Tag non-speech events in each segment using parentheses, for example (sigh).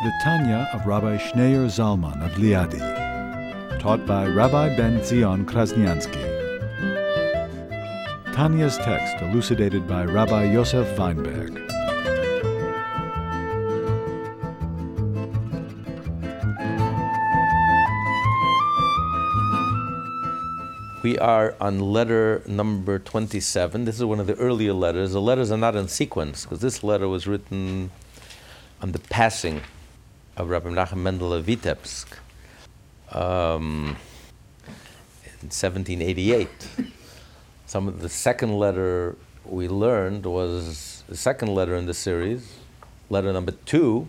The Tanya of Rabbi Schneur Zalman of Liadi, taught by Rabbi Ben Zion Krasniansky. Tanya's text elucidated by Rabbi Yosef Wineberg. We are on letter number 27. This is one of the earlier letters. The letters are not in sequence because this letter was written on the passing of Rabbi Menachem Mendel of Vitebsk um, in 1788. Some of the second letter we learned was the second letter in the series. Letter number two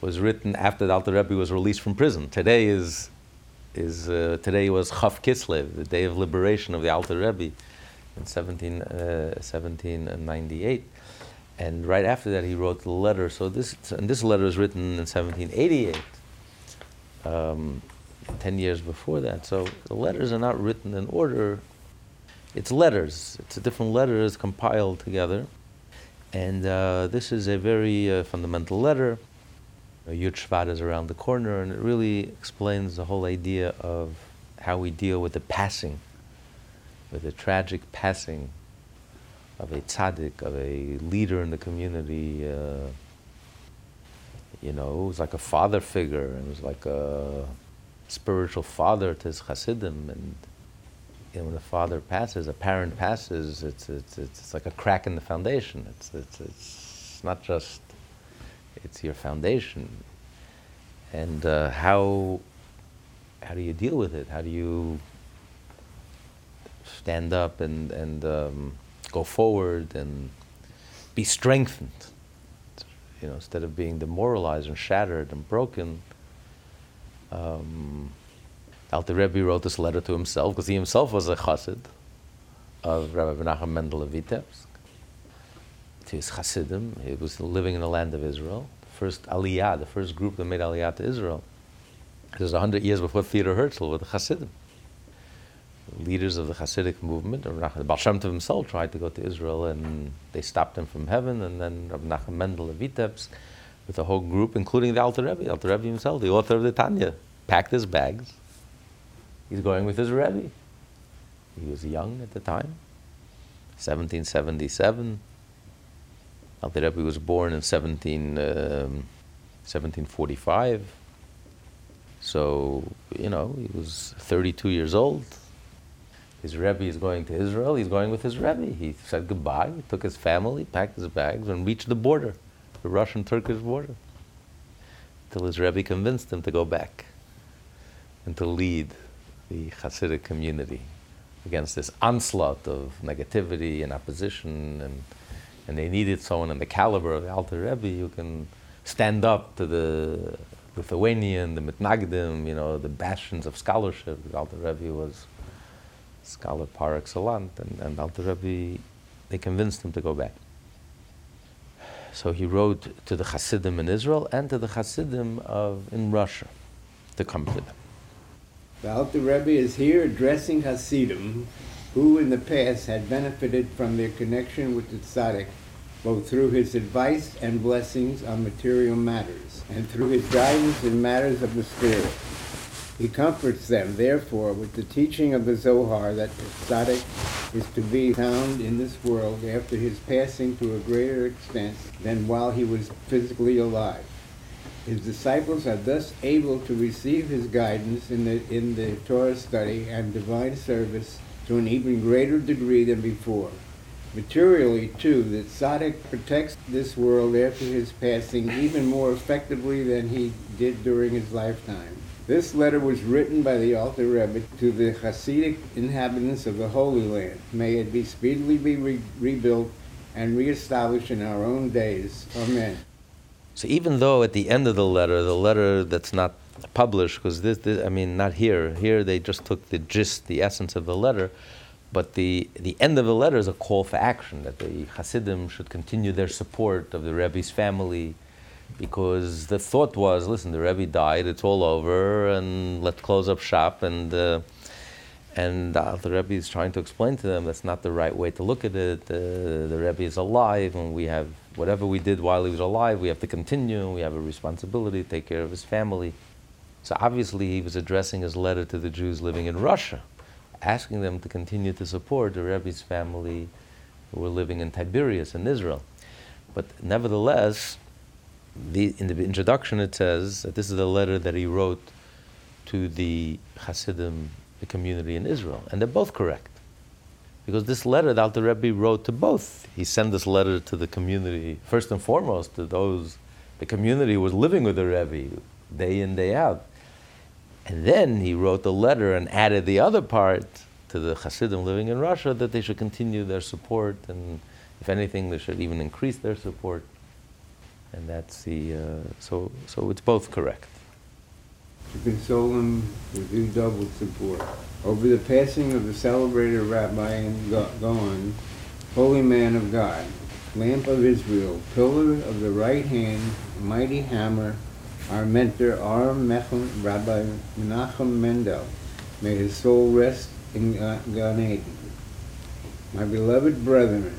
was written after the Alter Rebbe was released from prison. Today is is uh, today was Chav Kislev, the day of liberation of the Alter Rebbe in 17, uh, 1798. And right after that, he wrote the letter. So this, and this letter is written in 1788, um, 10 years before that. So the letters are not written in order. It's letters. It's different letters compiled together. And uh, this is a very uh, fundamental letter. Yud Shvat is around the corner, and it really explains the whole idea of how we deal with the passing, with the tragic passing of a tzaddik, of a leader in the community. Uh, you know, it was like a father figure, and it was like a spiritual father to his chassidim. And you know, when a father passes, a parent passes, it's, it's, it's like a crack in the foundation. It's, it's, it's not just it's your foundation. And uh, how how do you deal with it? How do you stand up and and um, go forward and be strengthened? You know, instead of being demoralized and shattered and broken. Um, Alter Rebbe wrote this letter to himself because he himself was a chassid of Rabbi Menachem Mendel of Vitebsk to his chassidim, He was living in the land of Israel. The first Aliyah, the first group that made Aliyah to Israel. This was 100 years before Theodor Herzl with the Hasidim. Leaders of the Hasidic movement, the Baal Shem Tov himself tried to go to Israel and they stopped him from heaven. And then Rabbi Menachem Mendel of Vitebsk, with a whole group, including the Alter Rebbe, Alter Rebbe himself, the author of the Tanya, packed his bags. He's going with his Rebbe. He was young at the time, 1777. Alter Rebbe was born in 17, um, 1745. So, you know, he was 32 years old. His Rebbe is going to Israel. He's going with his Rebbe. He said goodbye, he took his family, packed his bags, and reached the border, the Russian Turkish border. Until his Rebbe convinced him to go back and to lead the Hasidic community against this onslaught of negativity and opposition and and they needed someone in the caliber of the Alter Rebbe who can stand up to the Lithuanian, the Mitnagdim, you know, the bastions of scholarship. The Alter Rebbe was scholar par excellence, and, and Alter Rebbe, they convinced him to go back. So he wrote to the Hasidim in Israel and to the Hasidim of, in Russia to come to them. The Alter Rebbe is here addressing Hasidim who in the past had benefited from their connection with the tzaddik, both through his advice and blessings on material matters, and through his guidance in matters of the spirit. He comforts them, therefore, with the teaching of the Zohar that the tzaddik is to be found in this world after his passing to a greater extent than while he was physically alive. His disciples are thus able to receive his guidance in the, in the Torah study and divine service to an even greater degree than before. Materially, too, the tzaddik protects this world after his passing even more effectively than he did during his lifetime. This letter was written by the Alter Rebbe to the Hasidic inhabitants of the Holy Land. May it be speedily be re- rebuilt and reestablished in our own days. Amen. So even though at the end of the letter, the letter that's not published because this, this, I mean, not here. Here they just took the gist, the essence of the letter, but the, the end of the letter is a call for action that the Hasidim should continue their support of the Rebbe's family because the thought was listen, the Rebbe died, it's all over, and let's close up shop. And, uh, and uh, the Rebbe is trying to explain to them that's not the right way to look at it. Uh, the Rebbe is alive, and we have whatever we did while he was alive, we have to continue, we have a responsibility to take care of his family. So obviously, he was addressing his letter to the Jews living in Russia asking them to continue to support the Rebbe's family who were living in Tiberias in Israel. But nevertheless, the, in the introduction it says that this is a letter that he wrote to the Hasidim, the community in Israel. And they're both correct. Because this letter that Alter Rebbe wrote to both, he sent this letter to the community, first and foremost to those, the community was living with the Rebbe day in, day out. And then he wrote the letter and added the other part to the Hasidim living in Russia that they should continue their support and, if anything, they should even increase their support. And that's the, uh, so, so it's both correct. To console them with redoubled support. Over the passing of the celebrated Rabbi and Gaon, holy man of God, lamp of Israel, pillar of the right hand, mighty hammer, our mentor, our Mechem, Rabbi Menachem Mendel. May his soul rest in Gan Eden. My beloved brethren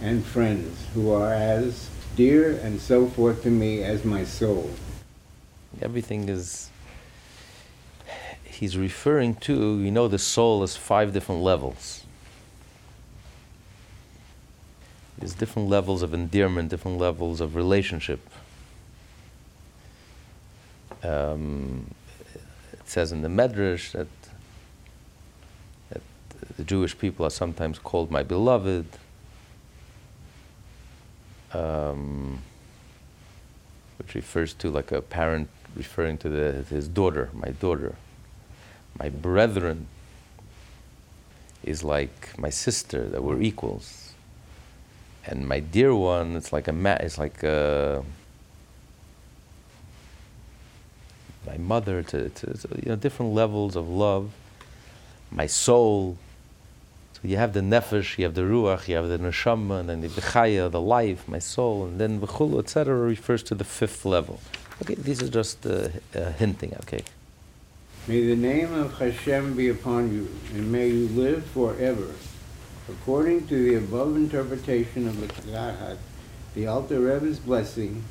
and friends who are as dear and so forth to me as my soul. Everything is, he's referring to, you know, the soul is five different levels. There's different levels of endearment, different levels of relationship. Um, it says in the Medrash that, that the Jewish people are sometimes called my beloved. Um, which refers to like a parent referring to the, his daughter, my daughter. My brethren is like my sister, that we're equals. And my dear one, it's like a ma- it's like a, my mother, to, to, to, you know, different levels of love, my soul. So you have the nefesh, you have the ruach, you have the neshama, and then the bechaya, the life, my soul, and then v'chulu, etc. refers to the fifth level. Okay, these are just uh, uh, hinting. Okay. May the name of Hashem be upon you, and may you live forever. According to the above interpretation of the Kagahat, the Alter Rebbe's blessing,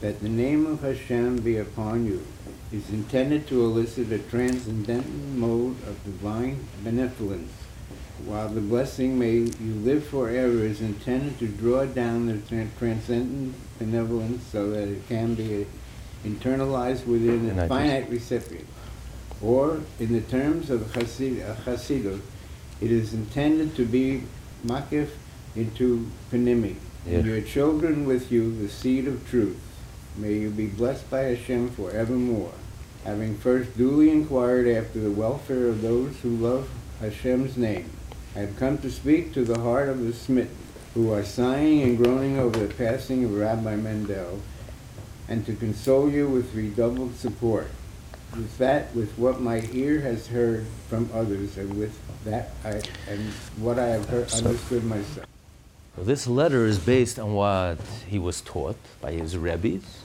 that the name of Hashem be upon you, is intended to elicit a transcendental mode of divine benevolence, while the blessing may you live forever is intended to draw down the transcendent benevolence so that it can be internalized within a finite recipient. Or, in the terms of Hasidut, uh, it is intended to be makif into panimi, and your children with you, the seed of truth. May you be blessed by Hashem forevermore. Having first duly inquired after the welfare of those who love Hashem's name, I have come to speak to the heart of the smitten, who are sighing and groaning over the passing of Rabbi Mendel, and to console you with redoubled support. With that, with what my ear has heard from others, and with that I, and what I have heard, understood myself. This letter is based on what he was taught by his rebbes,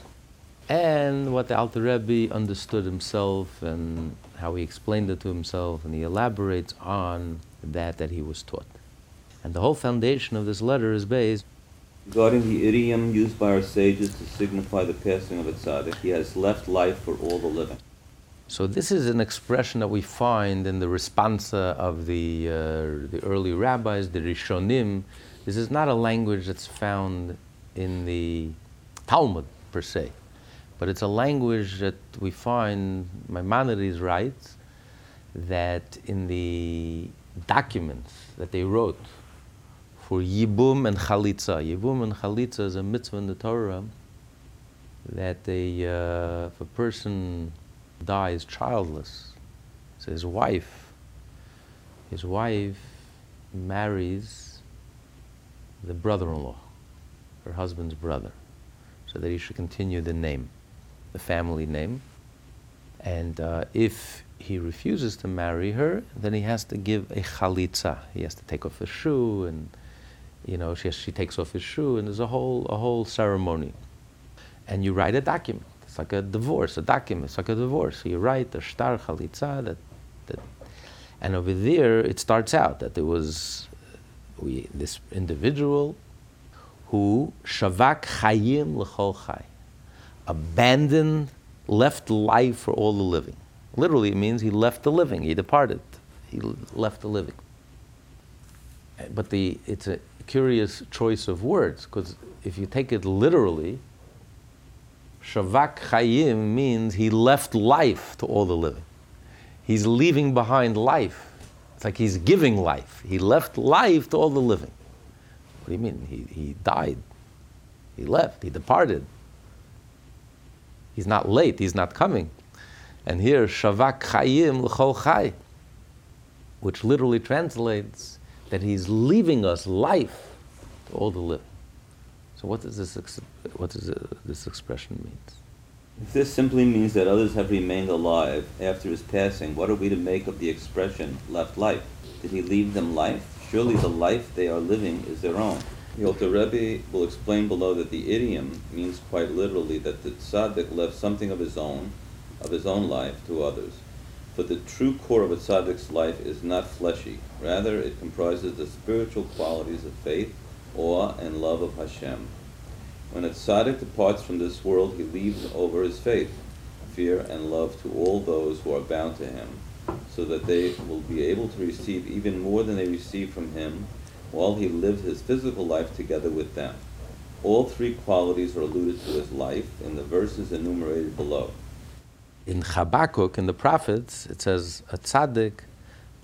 and what the Alter Rebbe understood himself and how he explained it to himself, and he elaborates on that that he was taught. And the whole foundation of this letter is based regarding the idiom used by our sages to signify the passing of a tzaddik. He has left life for all the living. So this is an expression that we find in the responsa of the, uh, the early rabbis, the Rishonim. This is not a language that's found in the Talmud per se. But it's a language that we find, Maimonides writes, that in the documents that they wrote for Yibum and Chalitza. Yibum and Chalitza is a mitzvah in the Torah that uh, if a person dies childless, so his wife, his wife marries the brother-in-law, her husband's brother, so that he should continue the name the family name. And uh, if he refuses to marry her, then he has to give a chalitza. He has to take off his shoe, and you know she, she takes off his shoe, and there's a whole a whole ceremony. And you write a document. It's like a divorce, a document. It's like a divorce. You write the shtar chalitza that, that, and over there it starts out that there was we this individual who shavak chayim l'chol chay, abandoned, left life for all the living. Literally, it means he left the living. He departed. He left the living. Eh, but the it's a curious choice of words because if you take it literally, shavak chayim means he left life to all the living. He's leaving behind life. It's like he's giving life. He left life to all the living. What do you mean? He, he died. He left. He departed. He's not late. He's not coming. And here, Shavak Chayim L'chol Chay, which literally translates that he's leaving us life to all the living. So what does this, ex- what does uh, this expression mean? If this simply means that others have remained alive after his passing, what are we to make of the expression left life? Did he leave them life? Surely the life they are living is their own. The Alter Rebbe will explain below that the idiom means quite literally that the tzaddik left something of his own, of his own life, to others. For the true core of a tzaddik's life is not fleshy. Rather, it comprises the spiritual qualities of faith, awe, and love of Hashem. When a tzaddik departs from this world, he leaves over his faith, fear, and love to all those who are bound to him, so that they will be able to receive even more than they received from him while he lived his physical life together with them. All three qualities are alluded to as life in the verses enumerated below. In Habakkuk, in the prophets, it says a tzaddik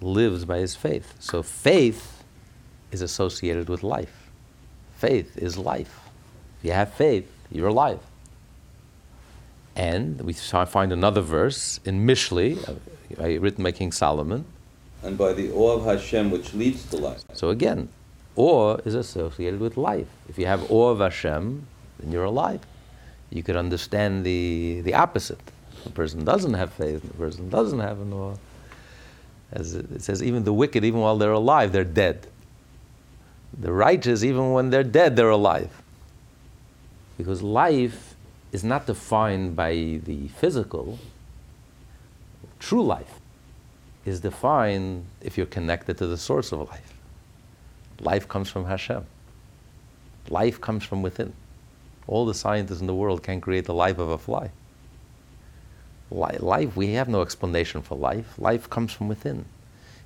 lives by his faith. So faith is associated with life. Faith is life. If you have faith, you're alive. And we find another verse in Mishlei, uh, written by King Solomon. And by the awe of Hashem, which leads to life. So again, awe is associated with life. If you have awe of Hashem, then you're alive. You could understand the, the opposite. The person doesn't have faith, the person doesn't have an awe. As it says, even the wicked, even while they're alive, they're dead. The righteous, even when they're dead, they're alive. Because life is not defined by the physical. True life is defined if you're connected to the source of life. Life comes from Hashem. Life comes from within. All the scientists in the world can't create the life of a fly. Life, we have no explanation for life. Life comes from within.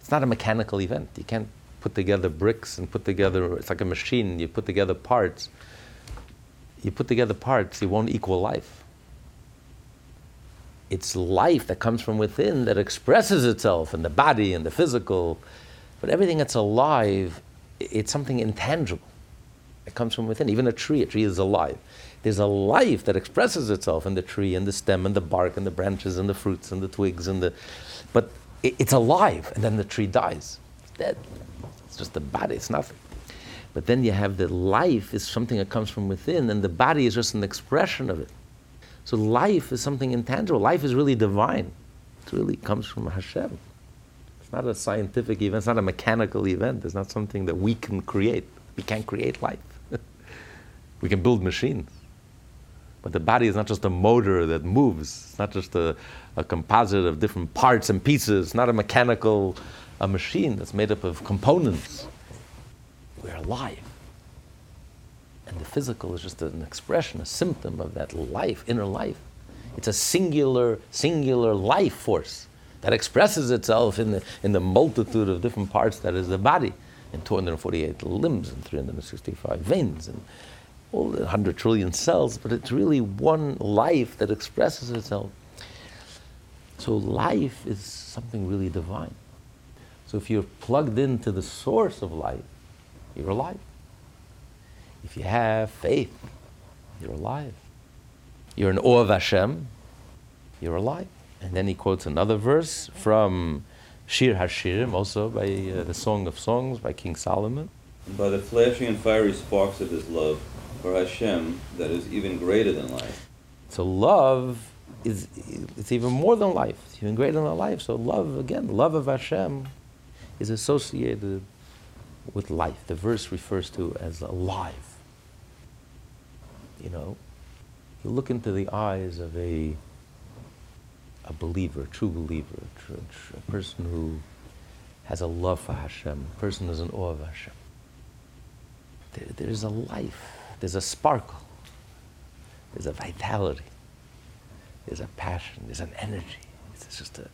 It's not a mechanical event. You can't put together bricks and put together, it's like a machine, you put together parts you put together parts, you won't equal life. It's life that comes from within that expresses itself in the body and the physical. But everything that's alive, it's something intangible. It comes from within. Even a tree, a tree is alive. There's a life that expresses itself in the tree and the stem and the bark and the branches and the fruits and the twigs and the. But it's alive, and then the tree dies. It's dead. It's just the body. It's nothing. But then you have the life is something that comes from within, and the body is just an expression of it. So life is something intangible. Life is really divine. It really comes from Hashem. It's not a scientific event, it's not a mechanical event, it's not something that we can create. We can't create life. (laughs) we can build machines. But the body is not just a motor that moves, it's not just a, a composite of different parts and pieces, it's not a mechanical a machine that's made up of components. We're alive. And the physical is just an expression, a symptom of that life, inner life. It's a singular, singular life force that expresses itself in the, in the multitude of different parts that is the body, in 248 limbs and 365 veins and all the 100 trillion cells, but it's really one life that expresses itself. So life is something really divine. So if you're plugged into the source of life, you're alive. If you have faith, you're alive. You're in awe of Hashem, you're alive. And then he quotes another verse from Shir Hashirim, also by uh, the Song of Songs by King Solomon. By the flashing and fiery sparks of his love for Hashem that is even greater than life. So love is it's even more than life. It's even greater than life. So love again, love of Hashem is associated with life. The verse refers to as alive. You know, you look into the eyes of a a believer, a true believer, a, true, a person who has a love for Hashem, a person who's in awe of Hashem. There, there's a life, there's a sparkle, there's a vitality, there's a passion, there's an energy. It's just a,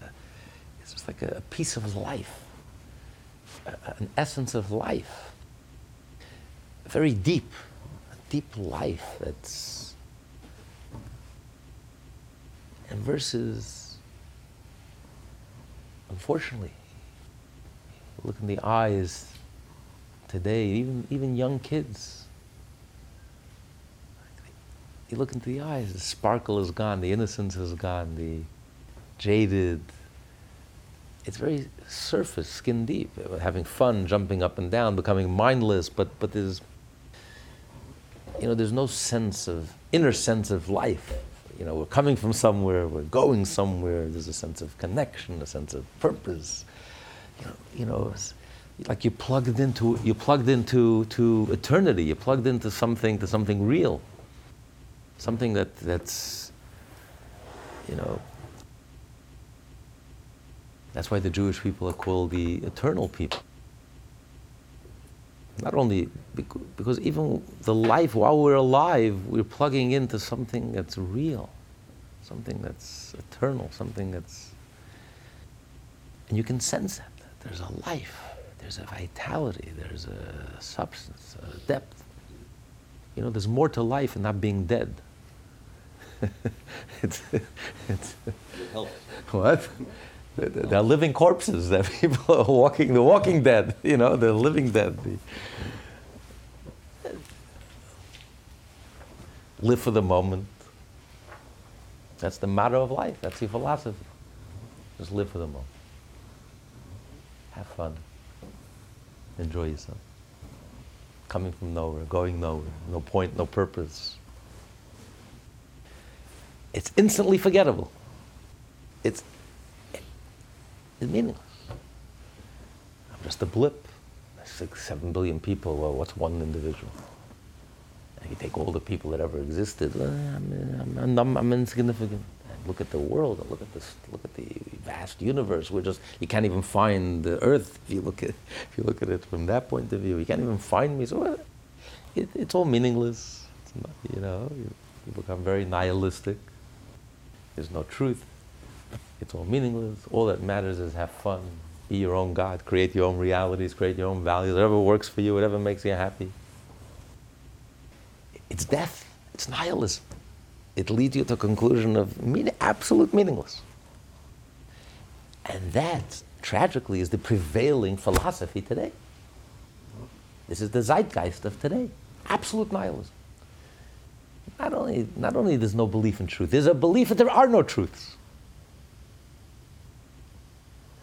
it's just like a piece of life, an essence of life, very deep, a deep life that's and versus unfortunately look in the eyes today even even young kids you look into the eyes the sparkle is gone the innocence is gone the jaded it's very surface skin deep having fun jumping up and down becoming mindless but but there's you know there's no sense of inner sense of life you know, we're coming from somewhere, we're going somewhere, there's a sense of connection, a sense of purpose. You know, you know like you plugged into you plugged into to eternity, you plugged into something to something real. Something that, that's you know that's why the Jewish people are called the eternal people. Not only because even the life while we're alive, we're plugging into something that's real, something that's eternal, something that's. And you can sense that. There's a life, there's a vitality, there's a substance, a depth. You know, there's more to life than not being dead. (laughs) it's, it's, it What? They're living corpses. That (laughs) people are walking. The walking dead. You know, they're living dead. Live for the moment. That's the motto of life. That's your philosophy. Just live for the moment. Have fun. Enjoy yourself. Coming from nowhere, going nowhere, no point, no purpose. It's instantly forgettable. It's is meaningless. I'm just a blip. Six, seven billion people. Well, what's one individual? And you take all the people that ever existed. Uh, I'm, I'm, I'm, I'm insignificant. And look at the world. Look at this. Look at the vast universe. We're just. You can't even find the Earth if you look at if you look at it from that point of view. You can't even find me. So uh, it, it's all meaningless. It's not, you know, you, you become very nihilistic. There's no truth. It's all meaningless. All that matters is have fun, be your own God, create your own realities, create your own values, whatever works for you, whatever makes you happy. It's death. It's nihilism. It leads you to a conclusion of mean, absolute meaningless. And that, tragically, is the prevailing philosophy today. This is the zeitgeist of today. Absolute nihilism. Not only, not only there's no belief in truth, there's a belief that there are no truths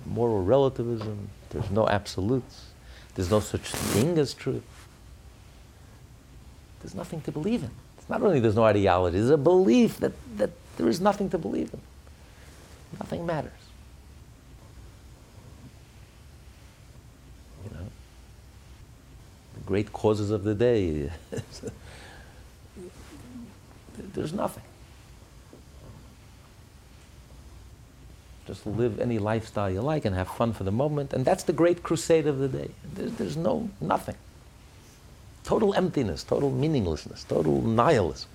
moral relativism, there's no absolutes, there's no such thing as truth. There's nothing to believe in. It's not only there's no ideology, there's a belief that, that there is nothing to believe in. Nothing matters. You know, the great causes of the day, (laughs) there's nothing. Just live any lifestyle you like and have fun for the moment. And that's the great crusade of the day. There's, there's no nothing. Total emptiness, total meaninglessness, total nihilism.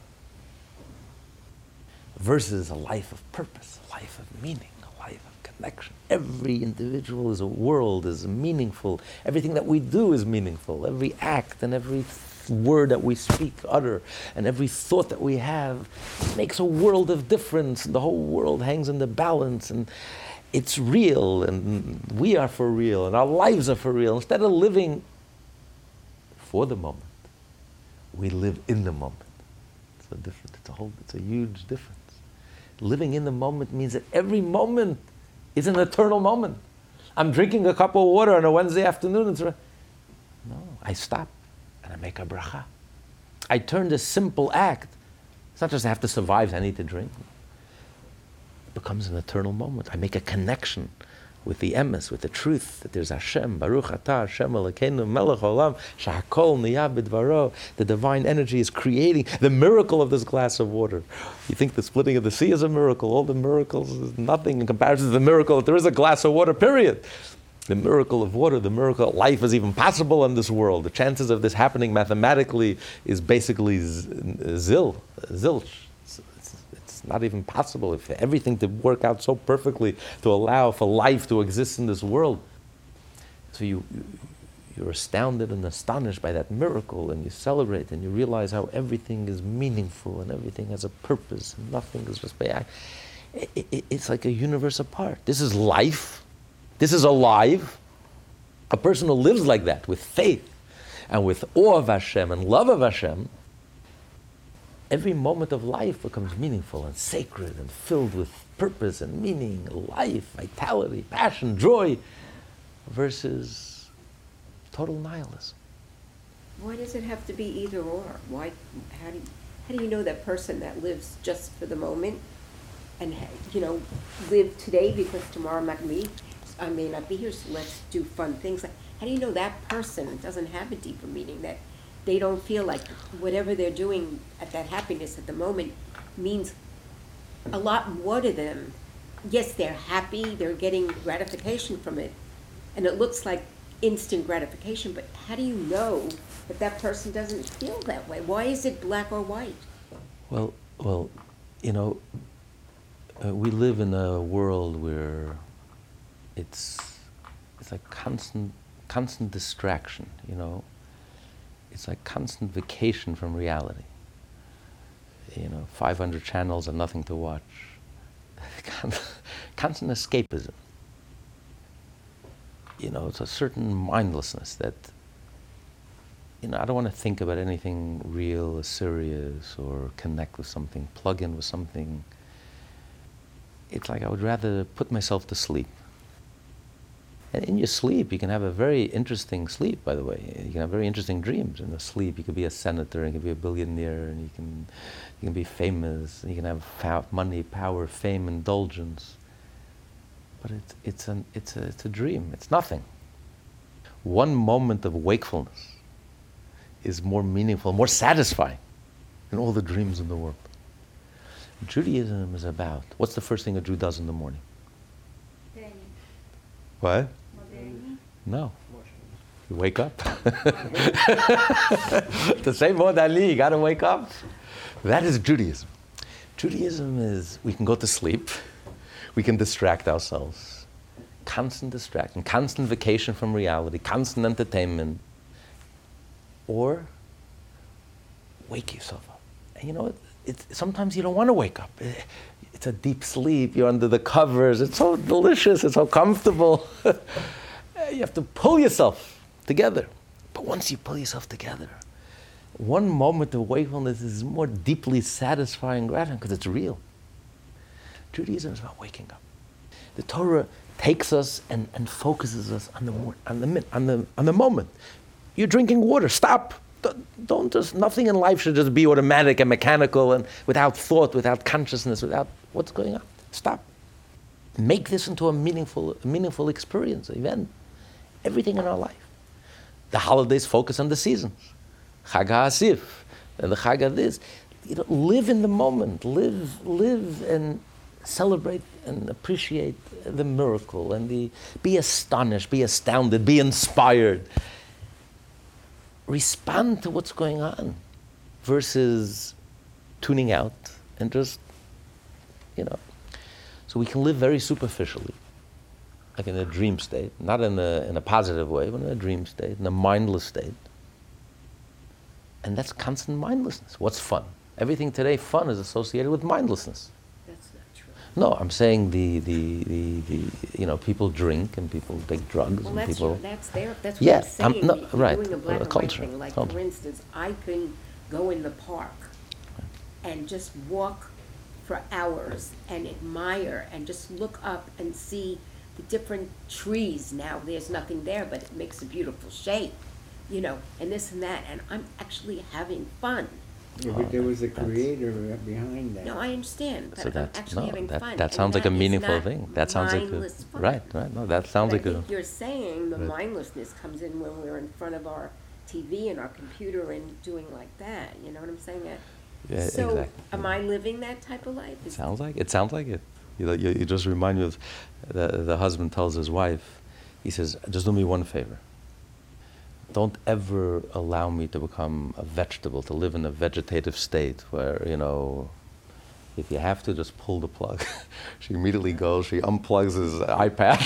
Versus a life of purpose, a life of meaning, a life of connection. Every individual is a world, is meaningful. Everything that we do is meaningful. Every act and every word that we speak, utter, and every thought that we have makes a world of difference. The whole world hangs in the balance, and it's real, and we are for real, and our lives are for real. Instead of living for the moment, we live in the moment. It's a different. It's a whole. It's a huge difference. Living in the moment means that every moment is an eternal moment. I'm drinking a cup of water on a Wednesday afternoon. It's no, I stop and I make a bracha. I turn this simple act. It's not just I have to survive, I need to drink. It becomes an eternal moment. I make a connection with the emes, with the truth that there's Hashem, Baruch Atah, Hashem Elokeinu, Melech Olam, Shehakol Nihyeh Bidvaro. The divine energy is creating the miracle of this glass of water. You think the splitting of the sea is a miracle? All the miracles is nothing in comparison to the miracle that there is a glass of water. Period. The miracle of water, the miracle of life is even possible in this world. The chances of this happening mathematically is basically zil, zilch not even possible if everything to work out so perfectly to allow for life to exist in this world. So you, you're astounded and astonished by that miracle, and you celebrate, and you realize how everything is meaningful and everything has a purpose, and nothing is just by. It, it, it's like a universe apart. This is life. This is alive. A person who lives like that with faith and with awe of Hashem and love of Hashem every moment of life becomes meaningful and sacred and filled with purpose and meaning, life, vitality, passion, joy, versus total nihilism. Why does it have to be either or? Why? How do you, how do you know that person that lives just for the moment, and you know, live today because tomorrow gonna be, I may not be here. So let's do fun things. Like, How do you know that person doesn't have a deeper meaning that they don't feel like whatever they're doing at that happiness at the moment means a lot more to them. Yes, they're happy, they're getting gratification from it, and it looks like instant gratification, but how do you know that that person doesn't feel that way? Why is it black or white? Well, well, you know, uh, we live in a world where it's it's like constant constant distraction, you know it's like constant vacation from reality. You know, 500 channels and nothing to watch. (laughs) constant escapism. You know, it's a certain mindlessness that, you know, I don't want to think about anything real or serious or connect with something, plug in with something. It's like I would rather put myself to sleep and in your sleep, you can have a very interesting sleep, by the way. You can have very interesting dreams in the sleep. You could be a senator, you can be a billionaire, and you can, you can be famous, you can have money, power, fame, indulgence. But it's, it's, an, it's, a, it's a dream, it's nothing. One moment of wakefulness is more meaningful, more satisfying than all the dreams in the world. Judaism is about what's the first thing a Jew does in the morning? What? No. You wake up. to (laughs) the same Modeh Ani, you gotta wake up. That is Judaism. Judaism is we can go to sleep, we can distract ourselves. Constant distraction, constant vacation from reality, constant entertainment. Or wake yourself up. And you know, it, sometimes you don't want to wake up. Eh, it's a deep sleep, you're under the covers, it's so delicious, it's so comfortable. (laughs) you have to pull yourself together. But once you pull yourself together, one moment of wakefulness is more deeply satisfying, gratifying because it's real. Judaism is about waking up. The Torah takes us and, and focuses us on the, on, the, on, the, on the moment. You're drinking water, stop. Don't just, nothing in life should just be automatic and mechanical and without thought, without consciousness, without what's going on. Stop. Make this into a meaningful, a meaningful experience, event everything in our life. The holidays focus on the seasons. Chag HaAsif, and the Chag of this. You know, live in the moment. Live, live and celebrate and appreciate the miracle and the, be astonished, be astounded, be inspired. Respond to what's going on versus tuning out and just, you know. So we can live very superficially like in a dream state, not in a, in a positive way, but in a dream state, in a mindless state. And that's constant mindlessness. What's fun? Everything today, fun is associated with mindlessness. That's not true. No, I'm saying the, the, the, the you know, people drink and people take drugs well, and that's people. Your, that's their, that's what yeah, I'm saying. I'm, no, right. Doing a black and culture. white thing. Like, culture. for instance, I can go in the park and just walk for hours and admire and just look up and see the different trees. Now there's nothing there, but it makes a beautiful shape, you know, and this and that. And I'm actually having fun. Yeah, but there was a creator behind that. No, I understand, So but I'm that, actually no, having that, fun. that and sounds like a is meaningful not thing. That sounds like a, mindless fun. right, right. No, that sounds But like I a. think you're saying the Right. mindlessness comes in when we're in front of our TV and our computer and doing like that, you know what I'm saying? Uh, Yeah, So, exactly. am I living that type of life? Is- Sounds like it. Sounds like it. You, know, you, you just remind me of the, the husband tells his wife, he says, just do me one favor. Don't ever allow me to become a vegetable, to live in a vegetative state where, you know, if you have to, just pull the plug. (laughs) she immediately goes, she unplugs his iPad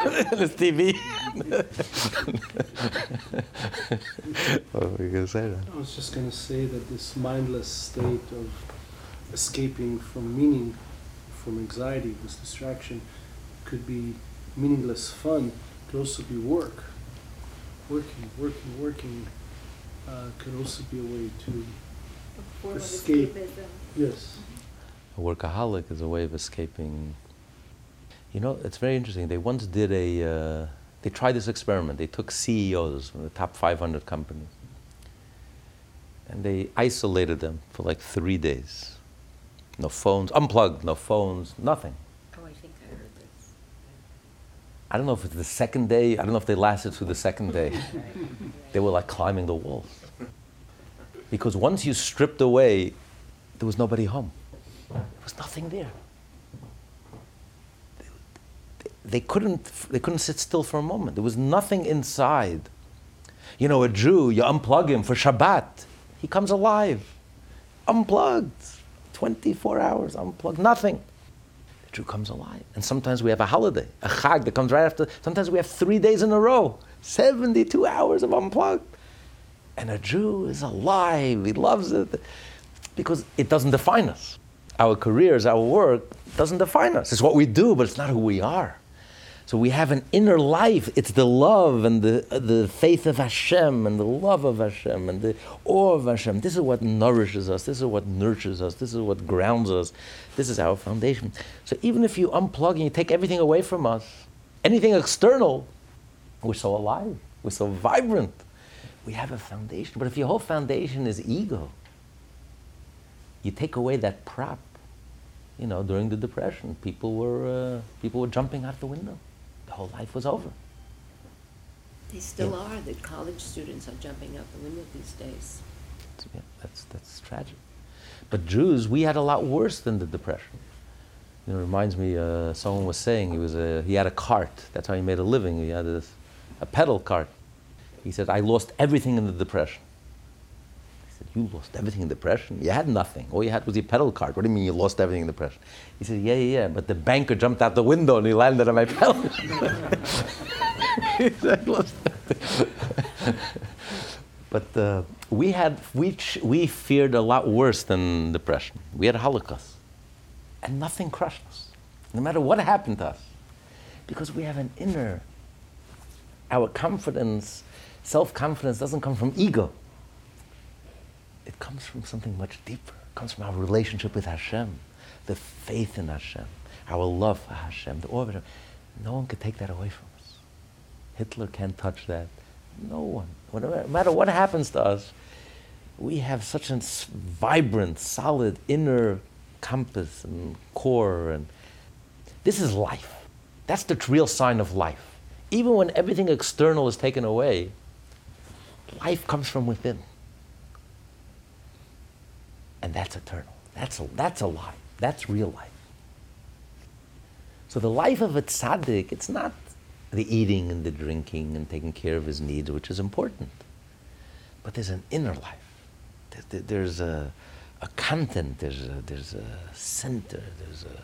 (laughs) his TV. (laughs) what were you going to say then? I was just going to say that this mindless state of escaping from meaning, from anxiety, this distraction, could be meaningless fun, could also be work. Working, working, working uh, could also be a way to, a form Escape. escapism? yes. A workaholic is a way of escaping. You know, it's very interesting. They once did a, uh, they tried this experiment. They took CEOs from the top 500 companies and they isolated them for like three days. No phones, unplugged, no phones, nothing. Oh, I think I heard this. I don't know if it's the second day, I don't know if they lasted through the second day. they were like climbing the walls. Because once you stripped away, there was nobody home. There was nothing there. They, they couldn't, they couldn't sit still for a moment. There was nothing inside. You know, a Jew, you unplug him for Shabbat, he comes alive, unplugged, 24 hours, unplugged, nothing. Jew comes alive. And sometimes we have a holiday, a chag that comes right after. Sometimes we have three days in a row, 72 hours of unplugged. And a Jew is alive, he loves it. Because it doesn't define us. Our careers, our work doesn't define us. It's what we do, but it's not who we are. So we have an inner life. It's the love and the, the faith of Hashem and the love of Hashem and the awe of Hashem. This is what nourishes us. This is what nurtures us. This is what grounds us. This is our foundation. So even if you unplug and you take everything away from us, anything external, we're so alive. We're so vibrant. We have a foundation. But if your whole foundation is ego, you take away that prop. You know, during the depression, people were uh, people were jumping out the window. Whole life was over. They still Yeah. are, the college students are jumping out the window these days. Yeah, that's that's tragic. But Jews, we had a lot worse than the depression. It reminds me. Uh, someone was saying he was a, he had a cart. That's how he made a living. He had a, a pedal cart. He said, "I lost everything in the depression." "You lost everything in depression? You had nothing. All you had was your pedal cart. What do you mean you lost everything in depression?" He said, "Yeah, yeah, yeah. But the banker jumped out the window and he landed on my pedal." (laughs) He said, "I lost everything." But uh, we had we we feared a lot worse than depression. We had Holocaust, and nothing crushed us, no matter what happened to us, because we have an inner. Our confidence, self confidence, doesn't come from ego. It comes from something much deeper. It comes from our relationship with Hashem, the faith in Hashem, our love for Hashem, the awe of. No one could take that away from us. Hitler can't touch that. No one. Whatever, no matter what happens to us, we have such a vibrant, solid inner compass and core, and this is life. That's the real sign of life. Even when everything external is taken away, life comes from within, and that's eternal. That's a, that's a life. That's real life. So the life of a tzaddik, it's not the eating and the drinking and taking care of his needs, which is important. But there's an inner life. There- there- There's a, a content, there's a, there's a center, there's a,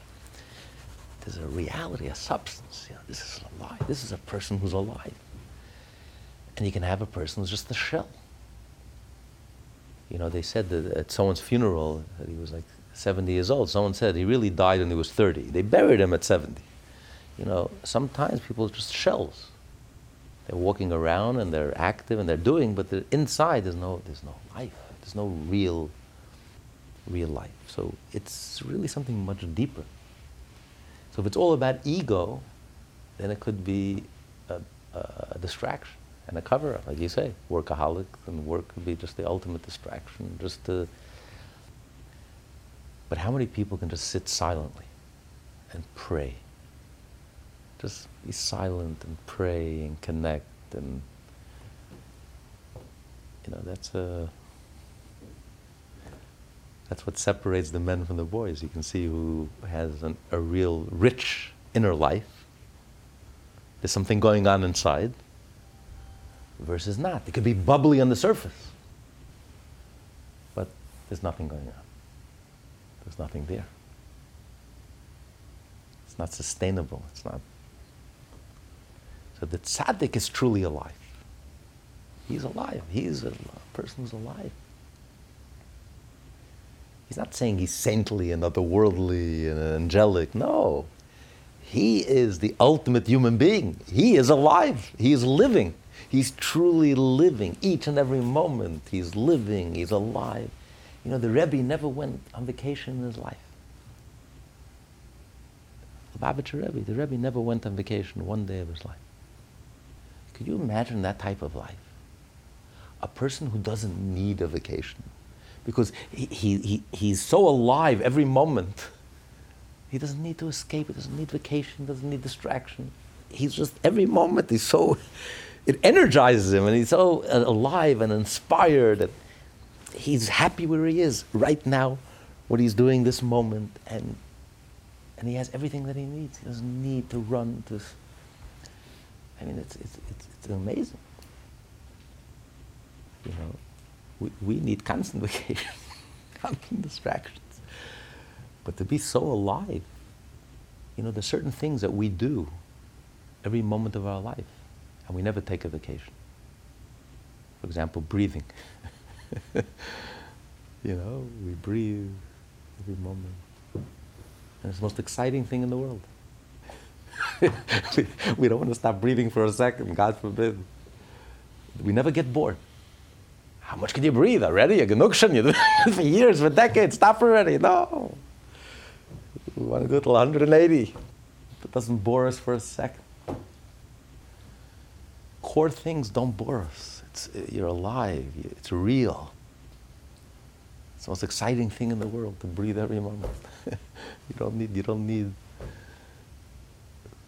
there's a reality, a substance. You know, this is alive. This is a person who's alive. And you can have a person who's just a shell. You know, they said that at someone's funeral that he was like 70 years old. Someone said he really died when he was 30. They buried him at 70. You know, sometimes people are just shells. They're walking around and they're active and they're doing, but the inside there's no there's no life. There's no real real life. So it's really something much deeper. So if it's all about ego, then it could be a, a distraction. And a cover up, like you say, workaholic, and work could be just the ultimate distraction, just to. But how many people can just sit silently and pray? Just be silent and pray and connect and you know that's a that's what separates the men from the boys. You can see who has an, a real rich inner life. There's something going on inside versus not. It could be bubbly on the surface, but there's nothing going on. There's nothing there. It's not sustainable. It's not. So the tzaddik is truly alive. He's alive. He's a person who's alive. He's not saying he's saintly and otherworldly and angelic. No. He is the ultimate human being. He is alive. He is living. He's truly living each and every moment. He's living. He's alive. You know, the Rebbe never went on vacation in his life. The Rebbe, the Rebbe never went on vacation one day of his life. Could you imagine that type of life? A person who doesn't need a vacation because he, he, he, he's so alive every moment. He doesn't need to escape, he doesn't need vacation, he doesn't need distraction. He's just every moment, he's so, it energizes him and he's so uh, alive and inspired that he's happy where he is right now, what he's doing this moment, and, and he has everything that he needs. He doesn't need to run to. I mean, it's, it's, it's, it's amazing. You know, we, we need constant (laughs) vacation, constant distractions. But to be so alive, you know, there's certain things that we do every moment of our life, and we never take a vacation. For example, breathing. (laughs) you know, we breathe every moment. And it's the most exciting thing in the world. (laughs) we, don't want to stop breathing for a second, God forbid. We never get bored. How much can you breathe already? You're genukshan. You do for years, for decades. Stop already. No. We want to go to 180. That doesn't bore us for a second. Core things don't bore us. It's, you're alive. It's real. It's the most exciting thing in the world to breathe every moment. (laughs) you don't need. You don't need.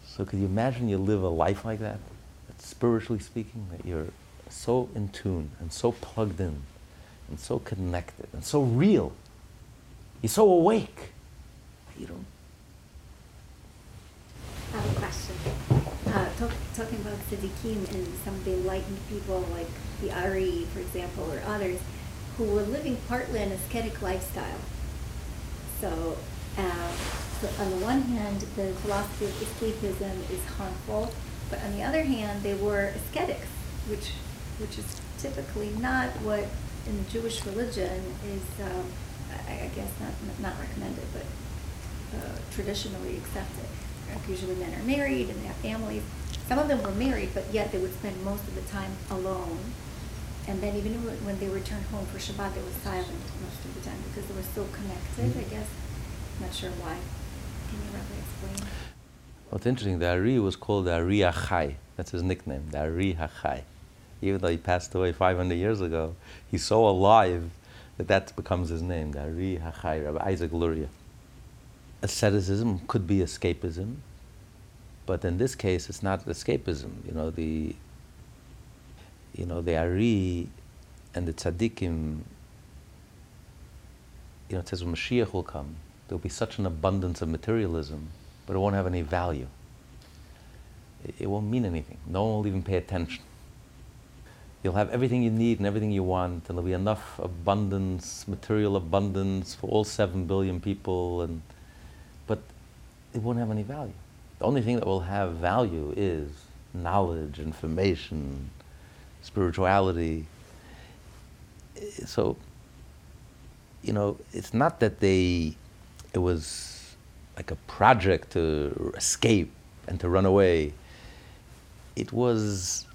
So, could you imagine you live a life like that? spiritually speaking, that you're so in tune and so plugged in and so connected and so real. You're so awake. You don't. I have a question. Uh, talk, talking about tzaddikim and some of the enlightened people like the Ari, for example, or others, who were living partly an ascetic lifestyle. So, uh, so on the one hand, the philosophy of escapism is harmful, but on the other hand, they were ascetics, which which is typically not what in the Jewish religion is, um, I, I, guess, not, not recommended, but uh, traditionally accepted. Usually men are married and they have families. Some of them were married, but yet they would spend most of the time alone. And then even when they returned home for Shabbat, they were silent most of the time because they were so connected, I mm-hmm. guess. I'm not sure why. Can you roughly explain? Well, it's interesting. The Ari was called the Ari Hachai. That's his nickname, the Ari Hachai even though he passed away 500 years ago, he's so alive that that becomes his name, Gari Hachai, Rabbi Isaac Luria. Asceticism could be escapism, but in this case, it's not escapism. You know, the, you know, the Ari and the tzaddikim, you know, it says when Mashiach will come, there'll be such an abundance of materialism, but it won't have any value. It, it won't mean anything. No one will even pay attention you'll have everything you need and everything you want, and there'll be enough abundance, material abundance for all seven billion people, and but it won't have any value. The only thing that will have value is knowledge, information, spirituality. So, you know, it's not that they, it was like a project to escape and to run away. It was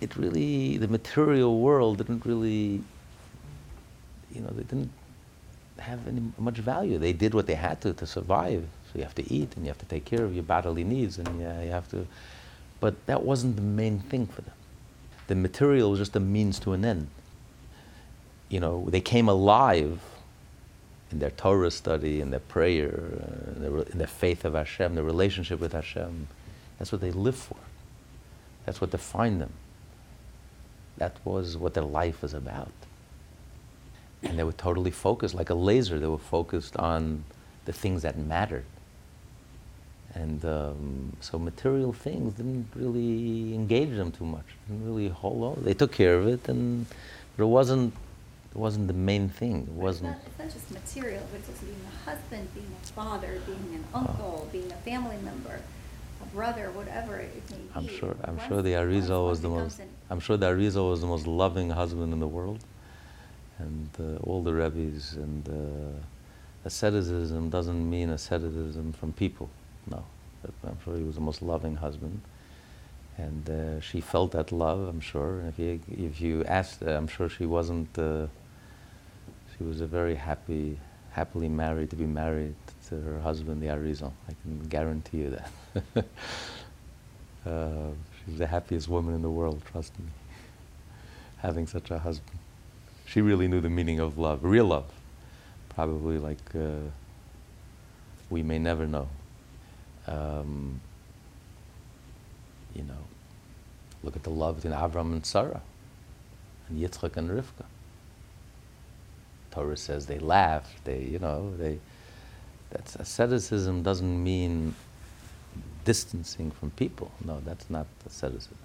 it really, the material world didn't really, you know, they didn't have any much value. They did what they had to to survive. You have to eat and you have to take care of your bodily needs and yeah, you have to, but that wasn't the main thing for them. The material was just a means to an end. You know, they came alive in their Torah study, in their prayer, in, their, in their faith of Hashem, their relationship with Hashem. That's what they live for. That's what defined them. That was what their life was about. And they were totally focused, like a laser, they were focused on the things that mattered. And um, so material things didn't really engage them too much. Didn't really hold on. They took care of it, and but it wasn't it wasn't the main thing. It wasn't. It's not, it's not just material, but it's also being a husband, being a father, being an uncle, oh. being a family member, a brother, whatever it may be. I'm sure. I'm once, sure the Arizal was the most. I'm sure the Arizal was the most loving husband in the world, and uh, all the rabbis and. Uh, asceticism doesn't mean asceticism from people. No, I'm sure he was the most loving husband, and uh, she felt that love. I'm sure. if you if you asked, her, I'm sure she wasn't. Uh, she was a very happy, happily married to be married to her husband, the Arizal. I can guarantee you that. (laughs) uh, she was the happiest woman in the world. Trust me. Having such a husband, she really knew the meaning of love, real love. Probably like uh, we may never know um, you know, look at the love between Avram and Sarah, and Yitzchak and Rivka. Torah says they laughed. They, you know, they. That's asceticism doesn't mean distancing from people. No, that's not asceticism.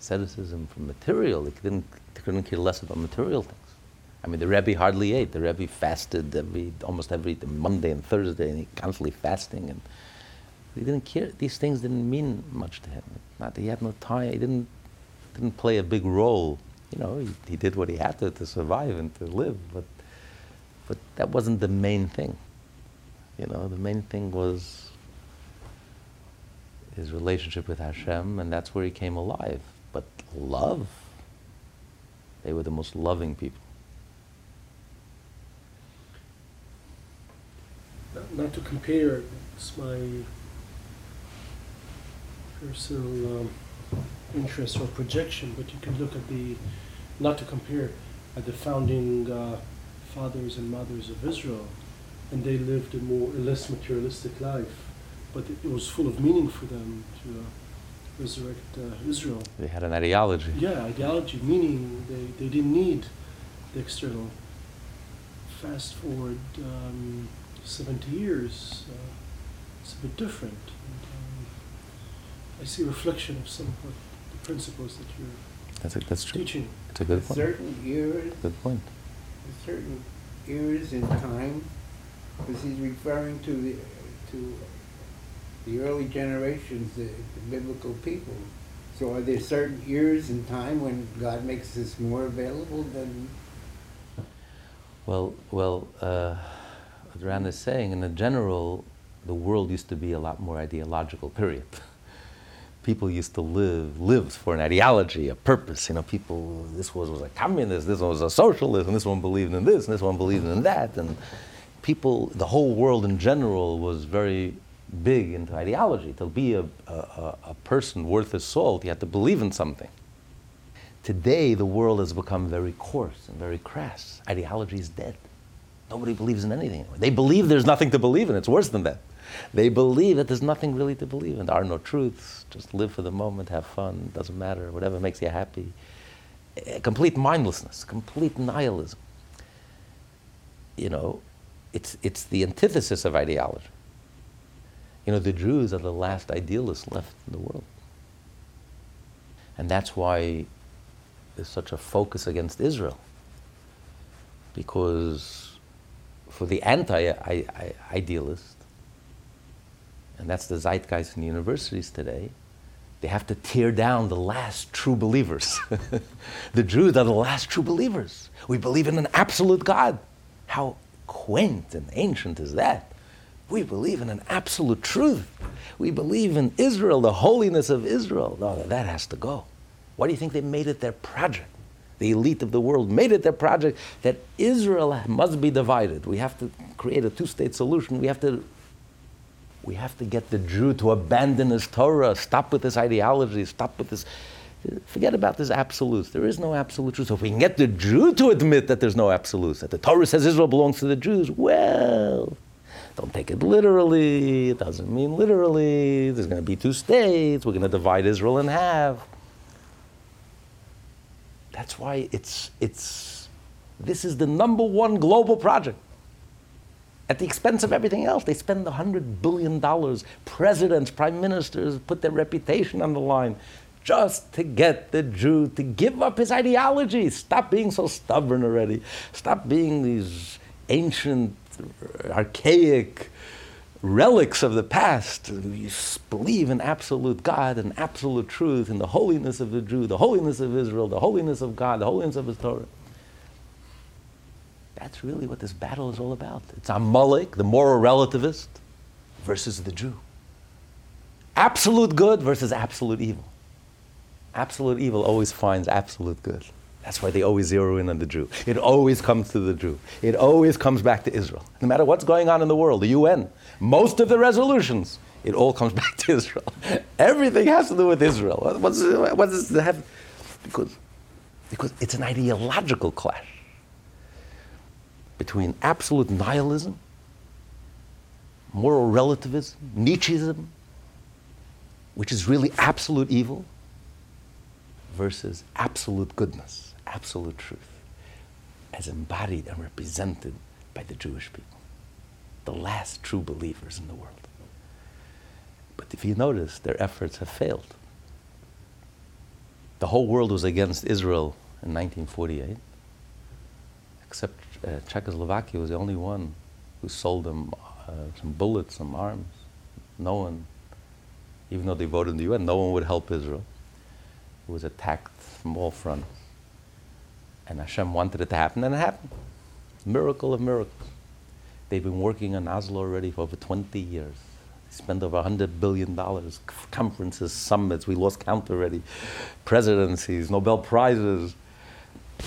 Asceticism from material. They didn't. They couldn't care less about material things. I mean, the Rebbe hardly ate. The Rebbe fasted every almost every Monday and Thursday, and he constantly fasting and he didn't care. These things didn't mean much to him. Not he had no time. He didn't didn't play a big role. You know, he, he did what he had to to survive and to live, but but that wasn't the main thing. You know, the main thing was his relationship with Hashem, and that's where he came alive. But love, they were the most loving people. Not to compare, it's my personal um, interest or projection, but you can look at the, not to compare, at the founding uh, fathers and mothers of Israel, and they lived a more a less materialistic life, but it, it was full of meaning for them to uh, resurrect uh, Israel. They had an ideology. Yeah, ideology, meaning they, they didn't need the external. Fast forward um, 70 years, uh, it's a bit different. I see reflection of some of the principles that you're that's a, that's true. teaching. It's a good point. Certain years. Good point. Certain years in time, because he's referring to the to the early generations, the, the biblical people. So are there certain years in time when God makes this more available than? Well, well, uh, what Ran is saying, in a general, the world used to be a lot more ideological. (laughs) Period. People used to live lived for an ideology, a purpose. You know, people this was, was a communist, this one was a socialist, and this one believed in this, and this one believed in that, and people, the whole world in general was very big into ideology. To be a, a, a person worth his salt, you had to believe in something. Today, the world has become very coarse and very crass. Ideology is dead. Nobody believes in anything. They believe there's nothing to believe in. It's worse than that. They believe that there's nothing really to believe in. There are no truths. Just live for the moment, have fun, doesn't matter, whatever makes you happy. A complete mindlessness, complete nihilism. You know, it's, it's the antithesis of ideology. You know, the Jews are the last idealists left in the world. And that's why there's such a focus against Israel. Because for the anti idealist, and that's the zeitgeist in the universities today, they have to tear down the last true believers. (laughs) the Jews are the last true believers. We believe in an absolute God. How quaint and ancient is that? We believe in an absolute truth. We believe in Israel, the holiness of Israel. No, that has to go. Why do you think they made it their project? The elite of the world made it their project that Israel must be divided. We have to create a two state solution. We have to we have to get the Jew to abandon his Torah, stop with this ideology, stop with this Forget about this absolutes. There is no absolute truth. So if we can get the Jew to admit that there's no absolutes, that the Torah says Israel belongs to the Jews, well, don't take it literally. It doesn't mean literally. There's going to be two states. We're going to divide Israel in half. That's why it's, it's, this is the number one global project. At the expense of everything else, they spend $100 billion. Presidents, prime ministers put their reputation on the line just to get the Jew to give up his ideology. Stop being so stubborn already. Stop being these ancient, uh, archaic relics of the past. You believe in absolute God and absolute truth, in the holiness of the Jew, the holiness of Israel, the holiness of God, the holiness of His Torah. That's really what this battle is all about. It's Amalek, the moral relativist, versus the Jew. Absolute good versus absolute evil. Absolute evil always finds absolute good. That's why they always zero in on the Jew. It always comes to the Jew. It always comes back to Israel. No matter what's going on in the world, the UN, most of the resolutions, it all comes (laughs) back to Israel. Everything has to do with Israel. What does it have? Because, because it's an ideological clash between absolute nihilism, moral relativism, Nietzscheism, which is really absolute evil, versus absolute goodness, absolute truth, as embodied and represented by the Jewish people, the last true believers in the world. But if you notice, their efforts have failed. The whole world was against Israel in 1948, except uh, Czechoslovakia was the only one who sold them uh, some bullets, some arms. No one, even though they voted in the UN, no one would help Israel. It was attacked from all fronts. And Hashem wanted it to happen, and it happened. Miracle of miracles. They've been working on Oslo already for over 20 years. They spent over $100 billion, conferences, summits, we lost count already, presidencies, Nobel Prizes.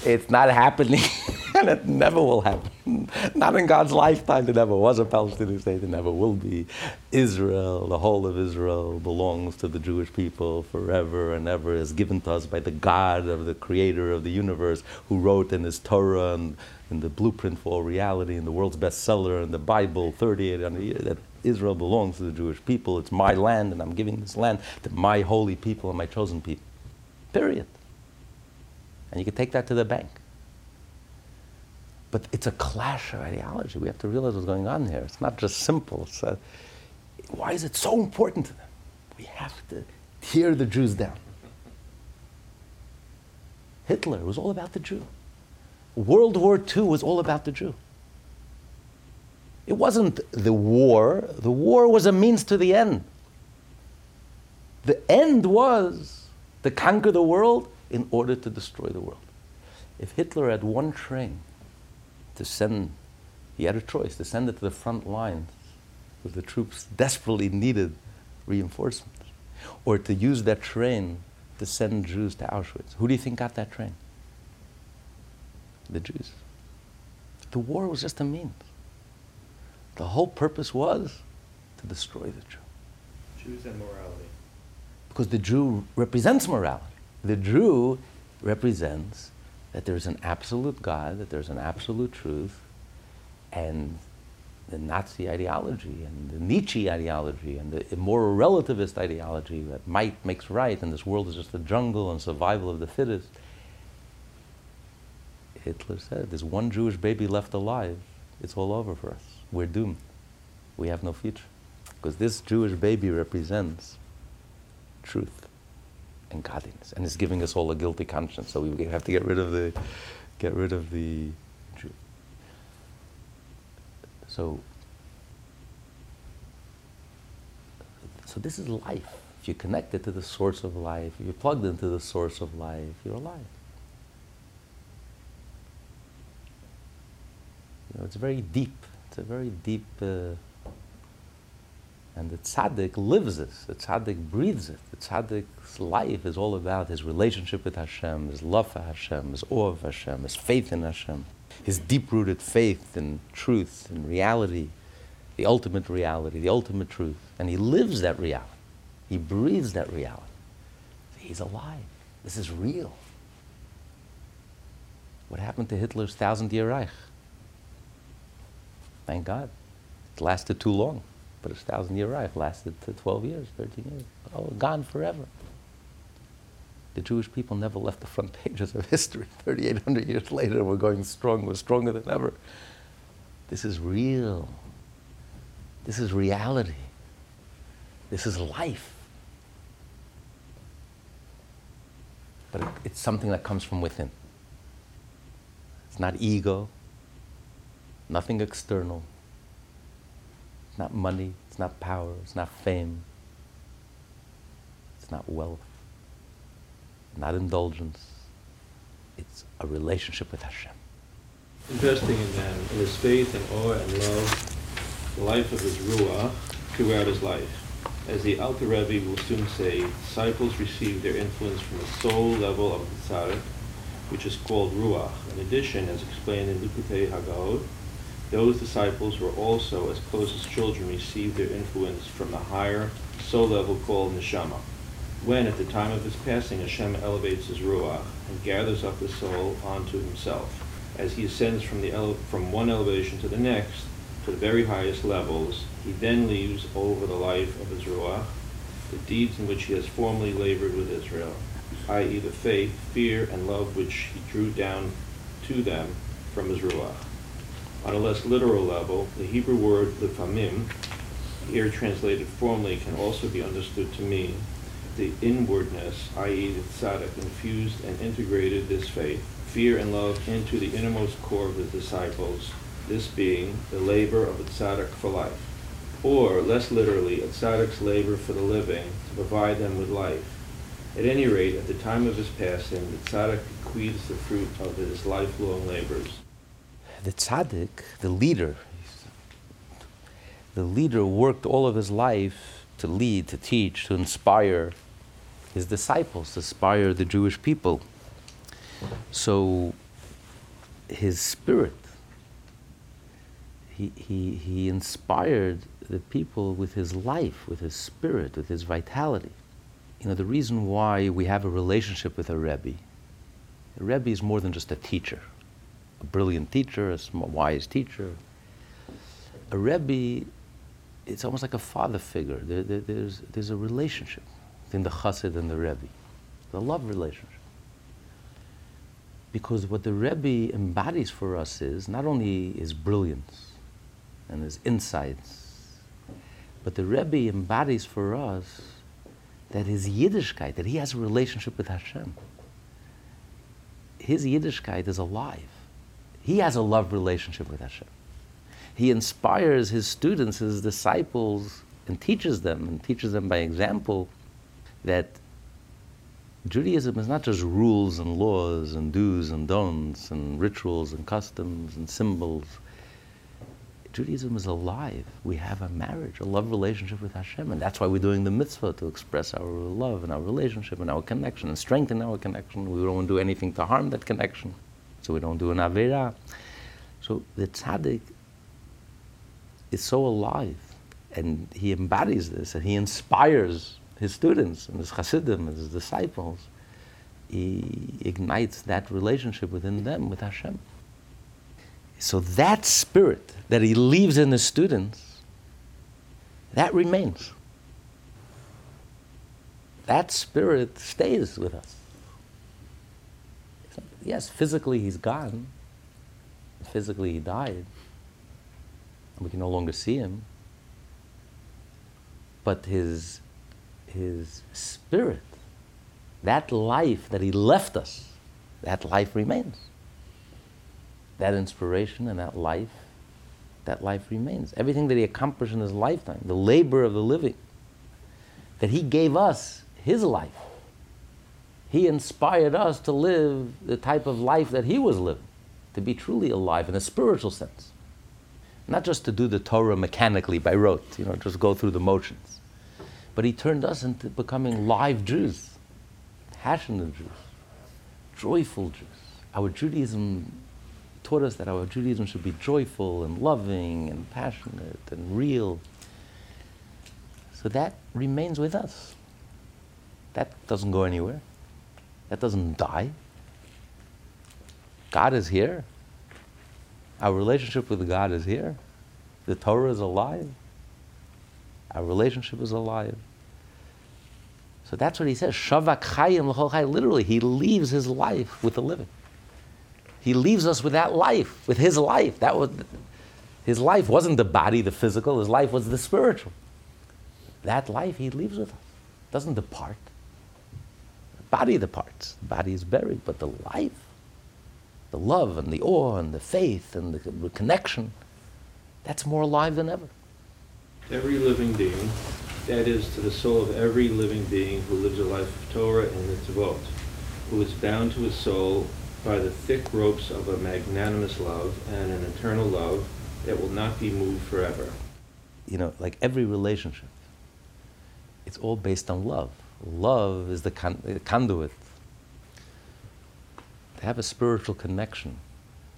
It's not happening, (laughs) and it never will happen. (laughs) Not in God's lifetime. There never was a Palestinian state. There never will be. Israel, the whole of Israel, belongs to the Jewish people forever and ever. Is given to us by the God of the Creator of the universe, who wrote in His Torah and in the blueprint for all reality, in the world's bestseller, in the Bible, 38 on that Israel belongs to the Jewish people. It's my land, and I'm giving this land to my holy people and my chosen people. Period. And you can take that to the bank. But it's a clash of ideology. We have to realize what's going on here. It's not just simple. A, uh, why is it so important to them? We have to tear the Jews down. Hitler was all about the Jew. World War II was all about the Jew. It wasn't the war, the war was a means to the end. The end was to conquer the world in order to destroy the world. If Hitler had one train to send, he had a choice to send it to the front lines where the troops desperately needed reinforcements, or to use that train to send Jews to Auschwitz. Who do you think got that train? The Jews. The war was just a means. The whole purpose was to destroy the Jew. Jews and morality. Because the Jew represents morality. The Jew represents that there's an absolute God, that there's an absolute truth, and the Nazi ideology and the Nietzsche ideology and the moral relativist ideology that might makes right and this world is just a jungle and survival of the fittest. Hitler said, There's one Jewish baby left alive, it's all over for us. We're doomed. We have no future. Because this Jewish baby represents truth and godliness, and it's giving us all a guilty conscience. So we have to get rid of the, get rid of the. So, so this is life. If you're connected to the source of life, if you're plugged into the source of life, you're alive. You know, it's very deep. It's a very deep. Uh, and the tzaddik lives this. The tzaddik breathes it. The tzaddik's life is all about his relationship with Hashem, his love for Hashem, his awe of Hashem, his faith in Hashem, his deep-rooted faith in truth and reality, the ultimate reality, the ultimate truth. And he lives that reality. He breathes that reality. He's alive. This is real. What happened to Hitler's thousand year Reich? Thank God. It lasted too long. But his thousand year Reich lasted to 12 years, 13 years. Oh, gone forever. The Jewish people never left the front pages of history. (laughs) 3,800 years later, we're going strong. We're stronger than ever. This is real. This is reality. This is life. But it, it's something that comes from within. It's not ego, nothing external. Not money, it's not power, it's not fame, it's not wealth, not indulgence. It's a relationship with Hashem. Investing in them, in his faith and awe and love, the life of his Ruach throughout his life. As the Alter Rebbe will soon say, disciples receive their influence from the soul level of the Tzaddik, which is called Ruach. In addition, as explained in Likutei Hagahot, those disciples were also, as close as children, received their influence from the higher soul level called Neshama. When, at the time of his passing, Hashem elevates his Ruach and gathers up the soul onto himself. As he ascends from, the ele- from one elevation to the next, to the very highest levels, he then leaves over the life of his Ruach the deeds in which he has formerly labored with Israel, i.e., the faith, fear, and love which he drew down to them from his Ruach. On a less literal level, the Hebrew word lefanim, here translated formally, can also be understood to mean the inwardness, i.e., the tzaddik, infused and integrated this faith, fear, and love into the innermost core of the disciples, this being the labor of a tzaddik for life. Or, less literally, a tzaddik's labor for the living to provide them with life. At any rate, at the time of his passing, the tzaddik bequeaths the fruit of his lifelong labors. The tzaddik, the leader, the leader worked all of his life to lead, to teach, to inspire his disciples, to inspire the Jewish people. So his spirit, he, he, he inspired the people with his life, with his spirit, with his vitality. You know, the reason why we have a relationship with a Rebbe, a Rebbe is more than just a teacher, a brilliant teacher, a wise teacher. A Rebbe, it's almost like a father figure. There, there, there's, there's a relationship between the chassid and the Rebbe, the love relationship. Because what the Rebbe embodies for us is not only his brilliance and his insights, but the Rebbe embodies for us that his Yiddishkeit, that he has a relationship with Hashem. His Yiddishkeit is alive. He has a love relationship with Hashem. He inspires his students, his disciples, and teaches them, and teaches them by example, that Judaism is not just rules and laws and do's and don'ts and rituals and customs and symbols. Judaism is alive. We have a marriage, a love relationship with Hashem, and that's why we're doing the mitzvah to express our love and our relationship and our connection and strengthen our connection. We don't do anything to harm that connection, so we don't do an avera. So the tzaddik is so alive, and he embodies this, and he inspires his students and his chassidim and his disciples. He ignites that relationship within them with Hashem. So that spirit that he leaves in the students, that remains. That spirit stays with us. Yes, physically he's gone. Physically he died. We can no longer see him. But his, his spirit, that life that he left us, that life remains that inspiration and that life, that life remains. Everything that he accomplished in his lifetime, the labor of the living, that he gave us his life. He inspired us to live the type of life that he was living, to be truly alive in a spiritual sense. Not just to do the Torah mechanically by rote, you know, just go through the motions. But he turned us into becoming live Jews, passionate Jews, joyful Jews. Our Judaism taught us that our Judaism should be joyful and loving and passionate and real. So that remains with us. That doesn't go anywhere. That doesn't die. God is here. Our relationship with God is here. The Torah is alive. Our relationship is alive. So that's what he says. Shavak chayim Literally, he leaves his life with the living. He leaves us with that life, with his life. That was his life wasn't the body, the physical. His life was the spiritual. That life he leaves with us. Doesn't depart. The body departs. The body is buried, but the life, the love and the awe and the faith and the connection, that's more alive than ever. Every living being, that is, to the soul of every living being who lives a life of Torah and mitzvot, who is bound to his soul by the thick ropes of a magnanimous love and an eternal love that will not be moved forever. You know, like every relationship, it's all based on love. Love is the, the uh, conduit. To have a spiritual connection,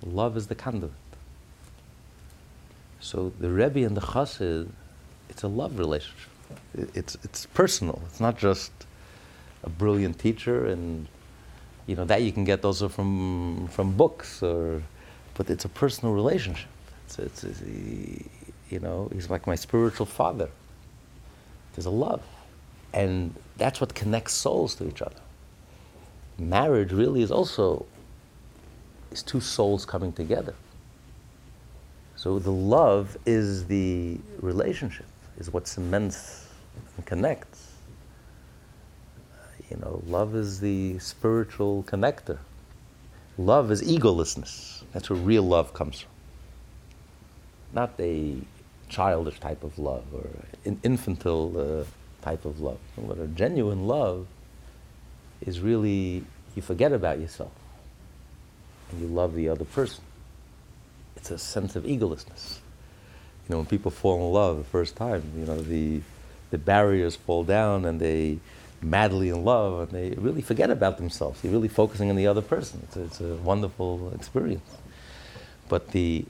love is the conduit. So the Rebbe and the Chassid, it's a love relationship. It's, it's personal. It's not just a brilliant teacher and you know that you can get also from from books or but it's a personal relationship it's, it's, it's you know he's like my spiritual father there's a love and that's what connects souls to each other marriage really is also is two souls coming together so the love is the relationship is what cements and connects you know, love is the spiritual connector. Love is egolessness. That's where real love comes from. Not a childish type of love or an infantile uh, type of love. But a genuine love is really you forget about yourself and you love the other person. It's a sense of egolessness. You know, when people fall in love the first time, you know, the, the barriers fall down and they madly in love and they really forget about themselves. They're really focusing on the other person. It's a, it's a wonderful experience. But the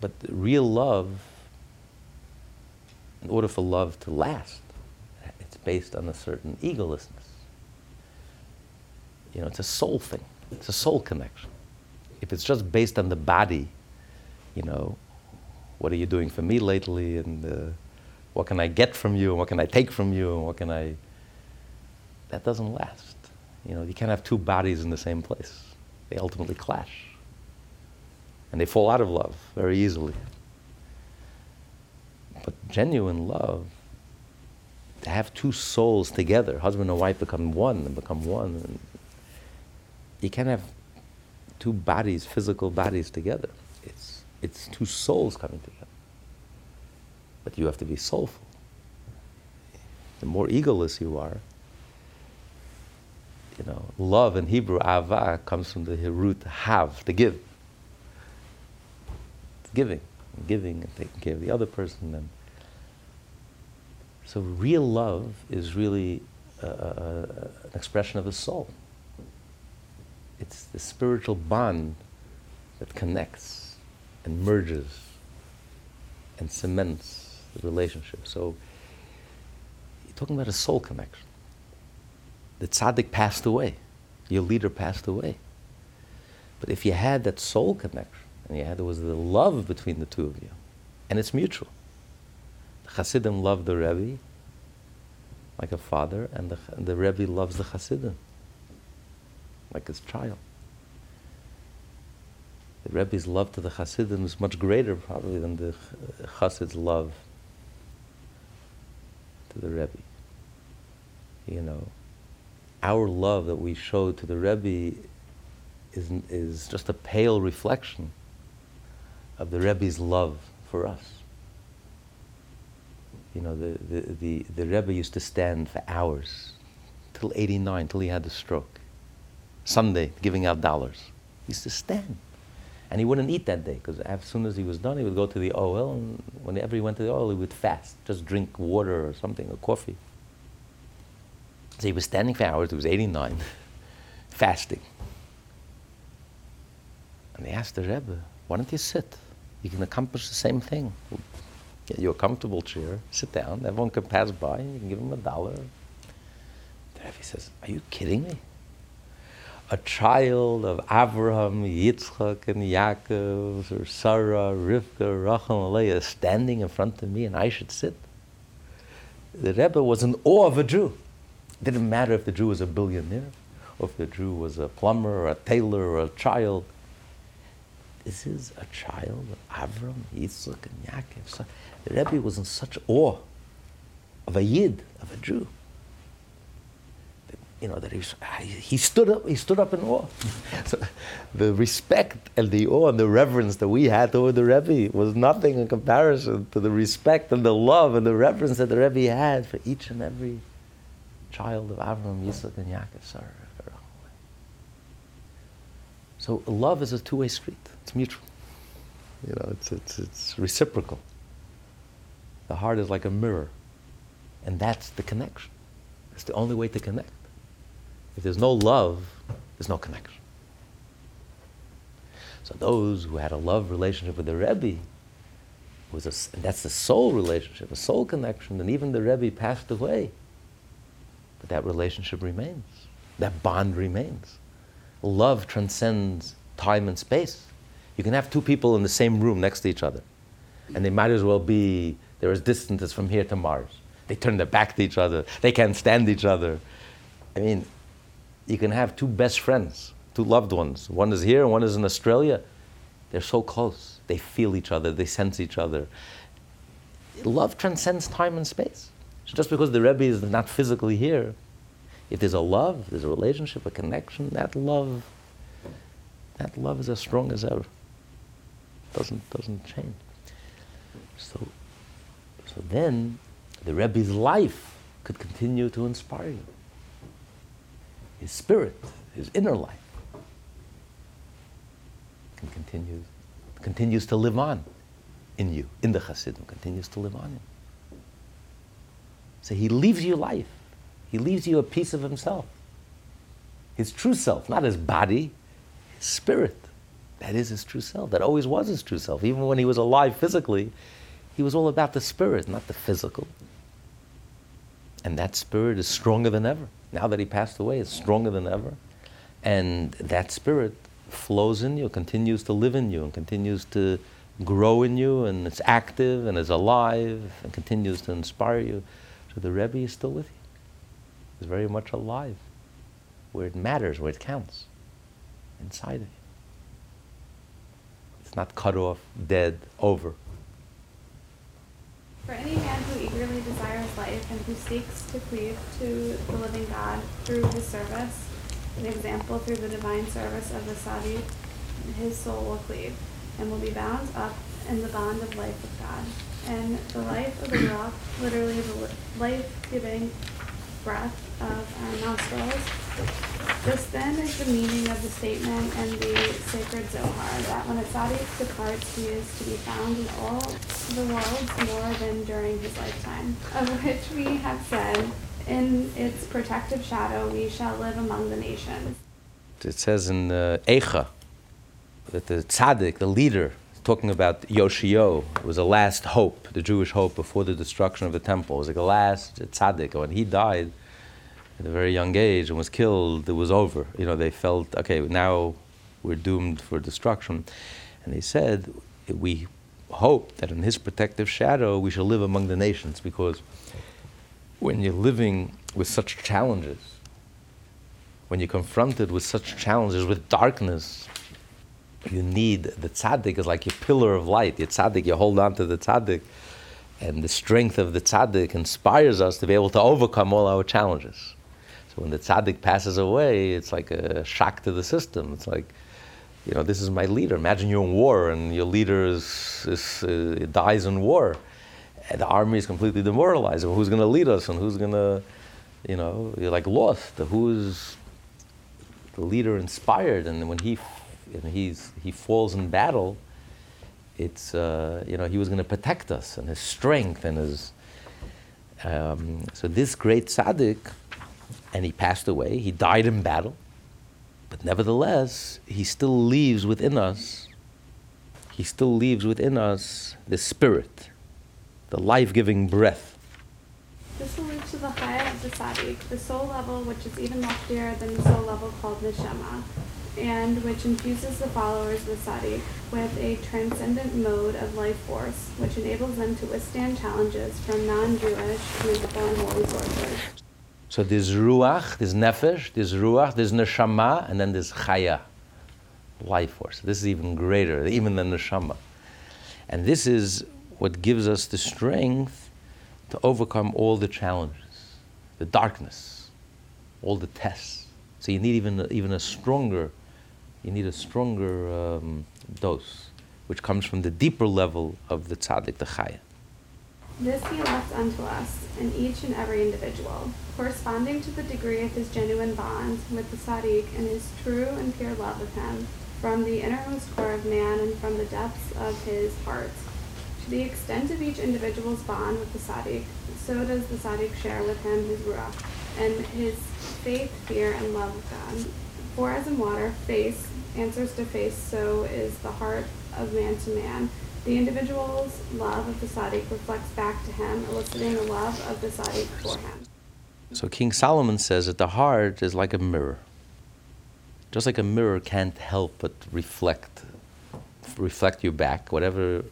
but the real love, in order for love to last, it's based on a certain egolessness. You know, it's a soul thing. It's a soul connection. If it's just based on the body, you know, what are you doing for me lately, and uh, what can I get from you, and what can I take from you, and what can I. That doesn't last. You know, you can't have two bodies in the same place. They ultimately clash. And they fall out of love very easily. But genuine love, to have two souls together, husband and wife become one and become one. And you can't have two bodies, physical bodies together. It's, it's two souls coming together. But you have to be soulful. The more egoless you are, you know, love in Hebrew, ava, comes from the root have, to give. It's giving, giving and taking care of the other person. And so real love is really uh, an expression of the soul. It's the spiritual bond that connects and merges and cements the relationship. So you're talking about a soul connection. The tzaddik passed away, your leader passed away. But if you had that soul connection, you there was the love between the two of you, and it's mutual. The Hasidim love the Rebbe like a father, and the, the Rebbe loves the Hasidim like his child. The Rebbe's love to the Hasidim is much greater, probably, than the Hasid's love to the Rebbe. You know, our love that we show to the Rebbe is, is just a pale reflection of the Rebbe's love for us. You know, the, the, the, the Rebbe used to stand for hours, till 89, till he had the stroke. Sunday, giving out dollars. He used to stand. And he wouldn't eat that day because as soon as he was done, he would go to the Ohel, and whenever he went to the Ohel, he would fast, just drink water or something, or coffee. So he was standing for hours, he was 89, (laughs) fasting. And they asked the Rebbe, why don't you sit? You can accomplish the same thing. Get you a comfortable chair, sit down, everyone can pass by, you can give them a dollar. The Rebbe says, Are you kidding me? a child of Abraham, Yitzchak, and Yaakov, or Sarah, Rivka, Rachel, Leah standing in front of me and I should sit? The Rebbe was in awe of a Jew. It didn't matter if the Jew was a billionaire, or if the Jew was a plumber, or a tailor, or a child. This is a child of Avram, Yitzchak, and Yaakov. So the Rebbe was in such awe of a Yid, of a Jew. You know that he, he stood up. He stood up in awe. (laughs) so the respect and the awe and the reverence that we had toward the Rebbe was nothing in comparison to the respect and the love and the reverence that the Rebbe had for each and every child of Avram, Yitzchak, and Yaakov. Sarah. So love is a two-way street. It's mutual. You know, it's, it's, it's reciprocal. The heart is like a mirror. And that's the connection. It's the only way to connect. If there's no love, there's no connection. So those who had a love relationship with the Rebbe, was a, and that's the soul relationship, a soul connection, and even the Rebbe passed away. But that relationship remains. That bond remains. Love transcends time and space. You can have two people in the same room next to each other, and they might as well be, they're as distant as from here to Mars. They turn their back to each other, they can't stand each other. I mean, you can have two best friends, two loved ones. One is here one is in Australia. They're so close. They feel each other, they sense each other. Love transcends time and space. So just because the Rebbe is not physically here, if there's a love, there's a relationship, a connection, that love, that love is as strong as ever. Doesn't doesn't change. So so then the Rebbe's life could continue to inspire you. His spirit, his inner life can continue continues to live on in you, in the Hasidim, continues to live on in. So he leaves you life. He leaves you a piece of himself. His true self, not his body, his spirit. That is his true self. That always was his true self. Even when he was alive physically, he was all about the spirit, not the physical. And that spirit is stronger than ever. Now that he passed away, it's stronger than ever. And that spirit flows in you, continues to live in you, and continues to grow in you, and it's active and is alive and continues to inspire you. So the Rebbe is still with you is very much alive, where it matters, where it counts, inside of you. It's not cut off, dead, over. For any man who eagerly desires life and who seeks to cleave to the living God through his service, an example through the divine service of the Sadi, his soul will cleave and will be bound up in the bond of life with God. And the life of the rock, literally the life-giving breath of our nostrils. This then is the meaning of the statement in the sacred Zohar that when a tzaddik departs, he is to be found in all the worlds more than during his lifetime, of which we have said, in its protective shadow we shall live among the nations. It says in uh, Eicha that the tzaddik, the leader, talking about Yoshiyahu, It was the last hope, the Jewish hope before the destruction of the temple. It was like the last tzaddik. When he died at a very young age and was killed, it was over. You know, they felt, okay, now we're doomed for destruction. And they said, we hope that in his protective shadow we shall live among the nations because when you're living with such challenges, when you're confronted with such challenges, with darkness, you need the tzaddik is like your pillar of light. Your tzaddik, you hold on to the tzaddik, and the strength of the tzaddik inspires us to be able to overcome all our challenges. So when the tzaddik passes away, it's like a shock to the system. It's like, you know, this is my leader. Imagine you're in war and your leader is, is uh, dies in war. And the army is completely demoralized. Who's going to lead us and who's going to, you know, you're like lost. Who's the leader inspired? And when he and he's, he falls in battle, it's, uh, you know, he was going to protect us and his strength and his. Um, so this great tzaddik, and he passed away, he died in battle, but nevertheless, he still leaves within us, he still leaves within us the spirit, the life giving breath. This alludes to the Chayat of the tzaddik, the soul level which is even loftier than the soul level called neshama, and which infuses the followers of the tzaddik with a transcendent mode of life force, which enables them to withstand challenges from non-Jewish, mythical, and holy sources. So there's ruach, there's nefesh, there's ruach, there's neshama, and then there's chaya, life force. This is even greater, even than neshama. And this is what gives us the strength to overcome all the challenges, the darkness, all the tests. So you need even, even a stronger, you need a stronger um, dose, which comes from the deeper level of the tzaddik, the chaya. This he left unto us, in each and every individual, corresponding to the degree of his genuine bond with the tzaddik and his true and pure love of him, from the innermost core of man and from the depths of his heart. To the extent of each individual's bond with the tzaddik, so does the tzaddik share with him his Ruach, and his faith, fear, and love of God. For as in water, face answers to face, so is the heart of man to man. The individual's love of the tzaddik reflects back to him, eliciting a love of the tzaddik for him. So King Solomon says that the heart is like a mirror. Just like a mirror can't help but reflect, reflect you back, whatever.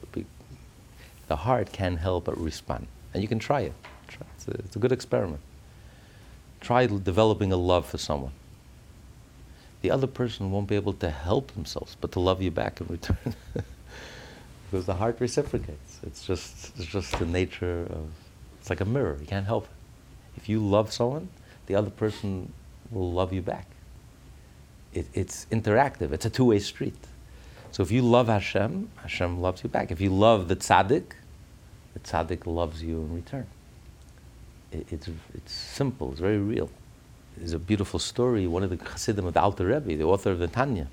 The heart can't help but respond, and you can try it. It's a good experiment. Try developing a love for someone. The other person won't be able to help themselves but to love you back in return. (laughs) because the heart reciprocates. It's just, it's just the nature of, it's like a mirror, you can't help it. If you love someone, the other person will love you back. It, it's interactive, it's a two way street. So if you love Hashem, Hashem loves you back. If you love the tzaddik, the tzaddik loves you in return. It, it's, it's simple, it's very real. There's a beautiful story. One of the Chassidim of the Alter Rebbe, the author of the Tanya,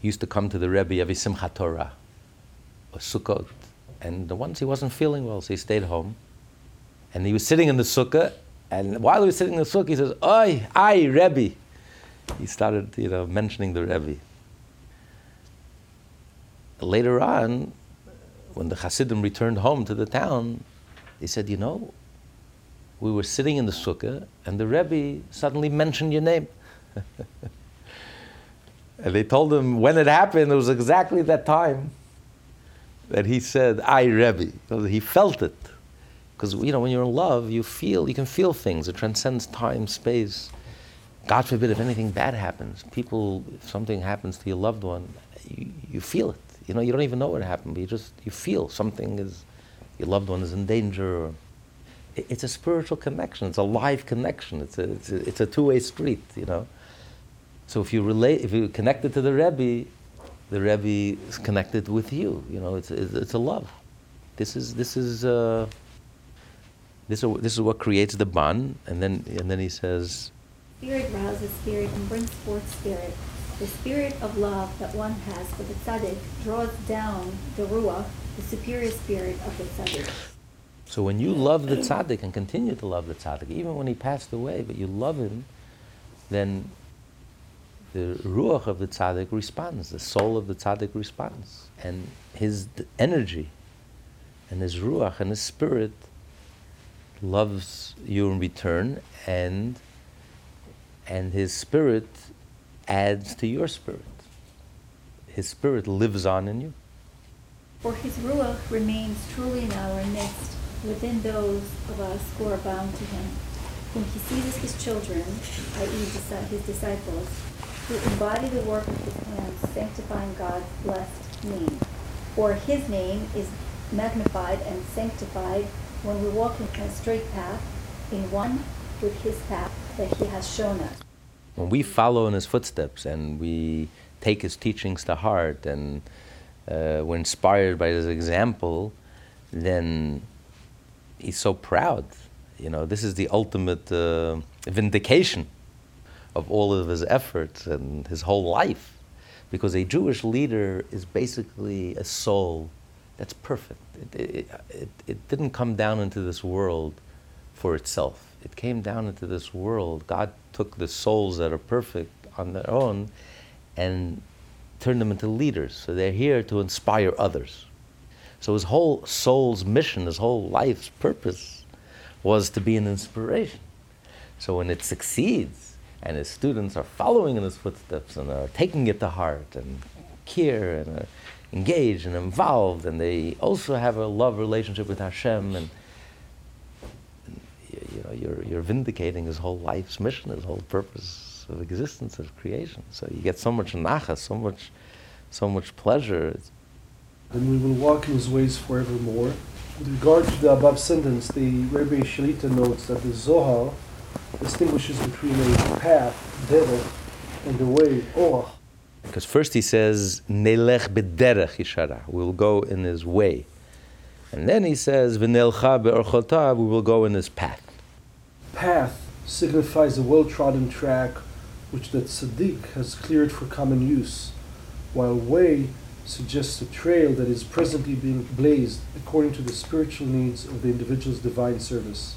used to come to the Rebbe every Simchat Torah or Sukkot. And the once he wasn't feeling well, so he stayed home. And he was sitting in the sukkah, and while he was sitting in the sukkah, he says, Oi, I, Rebbe. He started, you know, mentioning the Rebbe. Later on, when the Hasidim returned home to the town, they said, you know, we were sitting in the sukkah, and the Rebbe suddenly mentioned your name. (laughs) and they told him when it happened, it was exactly that time that he said, I Rebbe. He felt it. Because, you know, when you're in love, you feel, you can feel things. It transcends time, space. God forbid if anything bad happens. People, if something happens to your loved one, you, you feel it. You know, you don't even know what happened, but you just, you feel something is, your loved one is in danger. Or, it's a spiritual connection. It's a live connection. It's a, it's a, it's a two-way street, you know. So if you relate, if you connect it to the Rebbe, the Rebbe is connected with you. You know, it's, it's a love. This is this is uh, this is this is what creates the bond. And then and then he says, Spirit rouses spirit and brings forth spirit. The spirit of love that one has for the tzaddik draws down the ruach, the superior spirit of the tzaddik. So when you love the tzaddik and continue to love the tzaddik, even when he passed away, but you love him, then the ruach of the tzaddik responds, the soul of the tzaddik responds, and his energy and his ruach and his spirit loves you in return, and and his spirit adds to your spirit. His spirit lives on in you. For his ruach remains truly in our midst, within those of us who are bound to him, whom he sees as his children, i.e., his disciples who embody the work of his hands, sanctifying God's blessed name. For his name is magnified and sanctified when we walk in a straight path, in one with his path that he has shown us. When we follow in his footsteps and we take his teachings to heart and uh, we're inspired by his example, then he's so proud. You know, this is the ultimate uh, vindication of all of his efforts and his whole life. Because a Jewish leader is basically a soul that's perfect. It, it, it, it, didn't come down into this world for itself. It came down into this world. God took the souls that are perfect on their own and turned them into leaders. So they're here to inspire others. So his whole soul's mission, his whole life's purpose was to be an inspiration. So when it succeeds, and his students are following in his footsteps and are taking it to heart and care and are engaged and involved, and they also have a love relationship with Hashem, and, you know, you're, you're vindicating his whole life's mission, his whole purpose of existence, of creation. So you get so much nacha, so much, so much pleasure. And we will walk in his ways forevermore. With regard to the above sentence, the Rebbe Shalita notes that the Zohar distinguishes between a path, derech, and a way, orach. Because first he says, Nelech b'derech yishara, we will go in his way. And then he says, V'nelcha be'orchotav, we will go in his path. Path signifies a well-trodden track which the tzaddik has cleared for common use, while way suggests a trail that is presently being blazed according to the spiritual needs of the individual's divine service.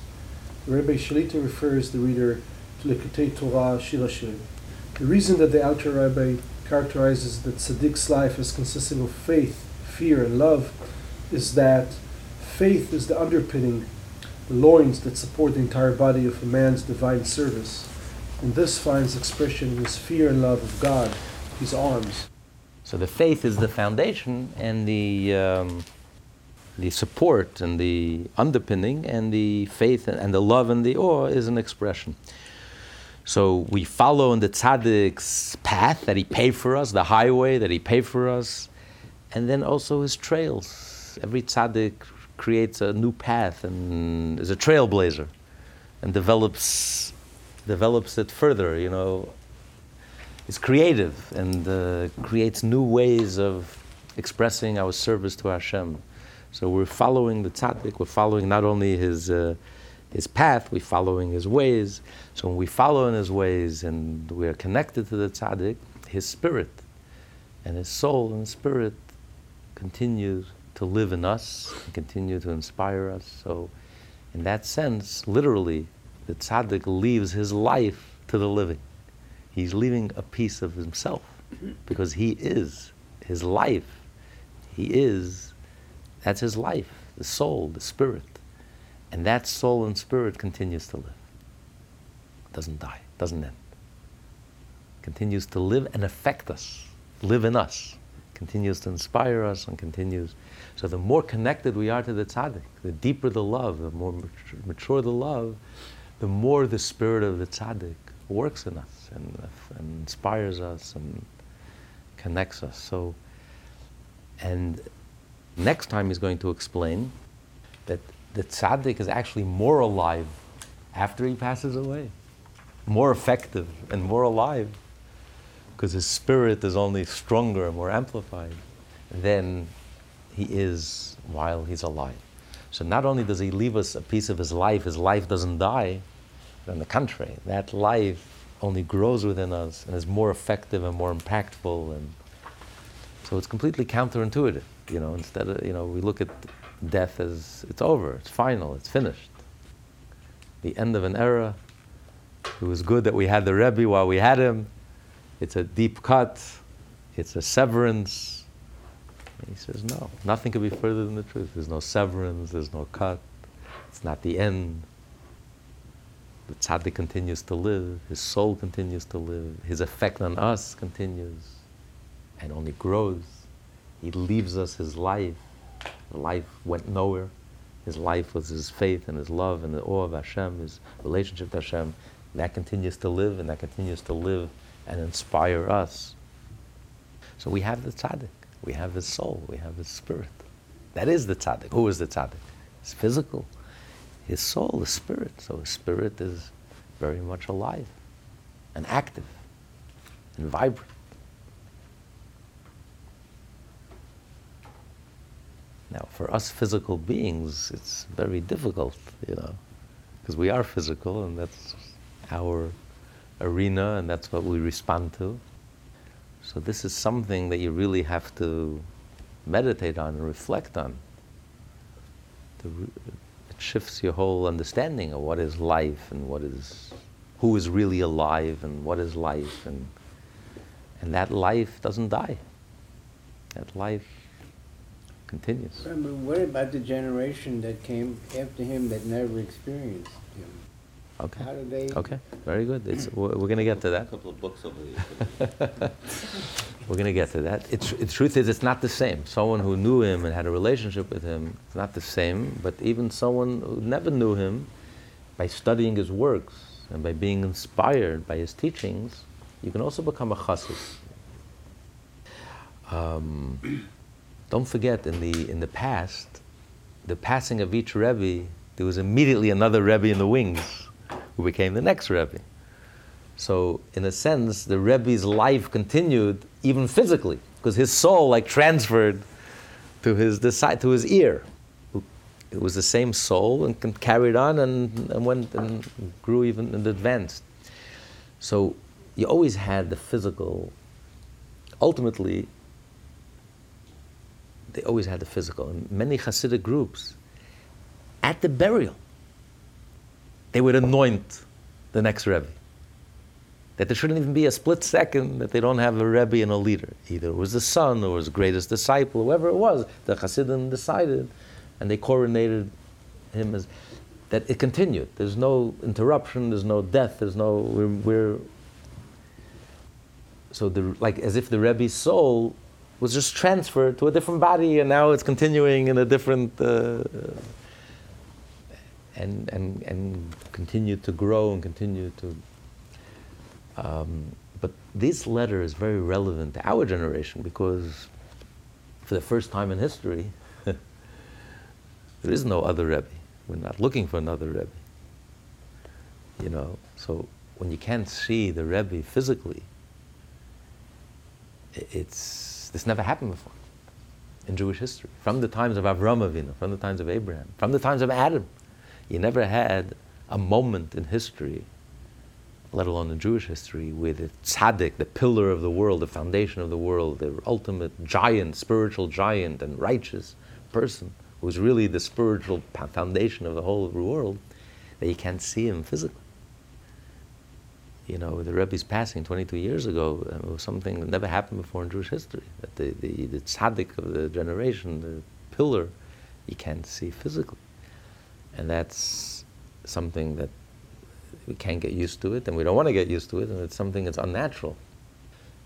The Rabbi Shalita refers the reader to Likutei Torah Shir The reason that the Alter Rebbe characterizes the tzaddik's life as consisting of faith, fear, and love is that faith is the underpinning, the loins that support the entire body of a man's divine service. And this finds expression in his fear and love of God, his arms. So the faith is the foundation and the, um, the support and the underpinning, and the faith and the love and the awe is an expression. So we follow in the tzaddik's path that he paved for us, the highway that he paved for us, and then also his trails. Every tzaddik creates a new path and is a trailblazer and develops develops it further. You know, is creative and uh, creates new ways of expressing our service to Hashem. So we're following the tzaddik. We're following not only his uh, his path, we're following his ways. So when we follow in his ways and we are connected to the tzaddik, his spirit and his soul and spirit continues to live in us and continue to inspire us. So, in that sense, literally, the tzaddik leaves his life to the living. He's leaving a piece of himself because he is his life. He is, that's his life, the soul, the spirit. And that soul and spirit continues to live. Doesn't die, doesn't end. Continues to live and affect us, live in us, continues to inspire us and continues. So the more connected we are to the tzaddik, the deeper the love, the more mature, the love, the more the spirit of the tzaddik works in us and, and inspires us and connects us. So, and next time he's going to explain that the tzaddik is actually more alive after he passes away, more effective and more alive, because his spirit is only stronger and more amplified than he is while he's alive. So not only does he leave us a piece of his life, his life doesn't die, but on the contrary, that life only grows within us and is more effective and more impactful and so it's completely counterintuitive. You know, instead of you know, we look at death as it's over, it's final, it's finished. The end of an era. It was good that we had the Rebbe while we had him. It's a deep cut, it's a severance. And he says, no, nothing could be further than the truth. There's no severance, there's no cut, it's not the end. The tzaddik continues to live, his soul continues to live, his effect on us continues and only grows. He leaves us his life life went nowhere. His life was his faith and his love and the awe of Hashem, his relationship to Hashem. That continues to live and that continues to live and inspire us. So we have the tzaddik, we have his soul, we have his spirit. That is the tzaddik. Who is the tzaddik? It's physical. His soul, his spirit. So his spirit is very much alive and active and vibrant. Now, for us physical beings, it's very difficult, you know, because we are physical and that's our arena and that's what we respond to. So, this is something that you really have to meditate on and reflect on. Shifts your whole understanding of what is life and what is, who is really alive and what is life. And, and that life doesn't die. That life continues. What about the generation that came after him that never experienced? Okay. How do they? Okay, very good. It's, we're we're going to get to that. A that. couple of books over here. (laughs) We're going to get to that. It's, the truth is, it's not the same. Someone who knew him and had a relationship with him, it's not the same. But even someone who never knew him, by studying his works and by being inspired by his teachings, you can also become a chassid. Um, (clears throat) don't forget, in the, in the past, the passing of each Rebbe, there was immediately another Rebbe in the wings who became the next Rebbe. So, in a sense, the Rebbe's life continued even physically, because his soul like transferred to his to his ear. It was the same soul and carried on and, and went and grew even and advanced. So, you always had the physical. Ultimately, they always had the physical. In many Hasidic groups, at the burial, they would anoint the next Rebbe that there shouldn't even be a split second that they don't have a Rebbe and a leader. Either it was the son or was greatest disciple, whoever it was, the Hasidim decided, and they coronated him as that it continued. There's no interruption, there's no death, there's no we're, we're so the like as if the Rebbe's soul was just transferred to a different body, and now it's continuing in a different. Uh, and, and, and continue to grow and continue to um, but this letter is very relevant to our generation because for the first time in history, (laughs) there is no other Rebbe. We're not looking for another Rebbe. You know, so when you can't see the Rebbe physically, it's this never happened before in Jewish history. From the times of Avram Avinu, from the times of Abraham, from the times of Adam, you never had a moment in history let alone in Jewish history, where the tzaddik, the pillar of the world, the foundation of the world, the ultimate giant, spiritual giant, and righteous person, who's really the spiritual foundation of the whole world, that you can't see him physically. You know, the Rebbe's passing 22 years ago it was something that never happened before in Jewish history. That the, the, the tzaddik of the generation, the pillar, you can't see physically. And that's something that we can't get used to it, and we don't want to get used to it, and it's something that's unnatural.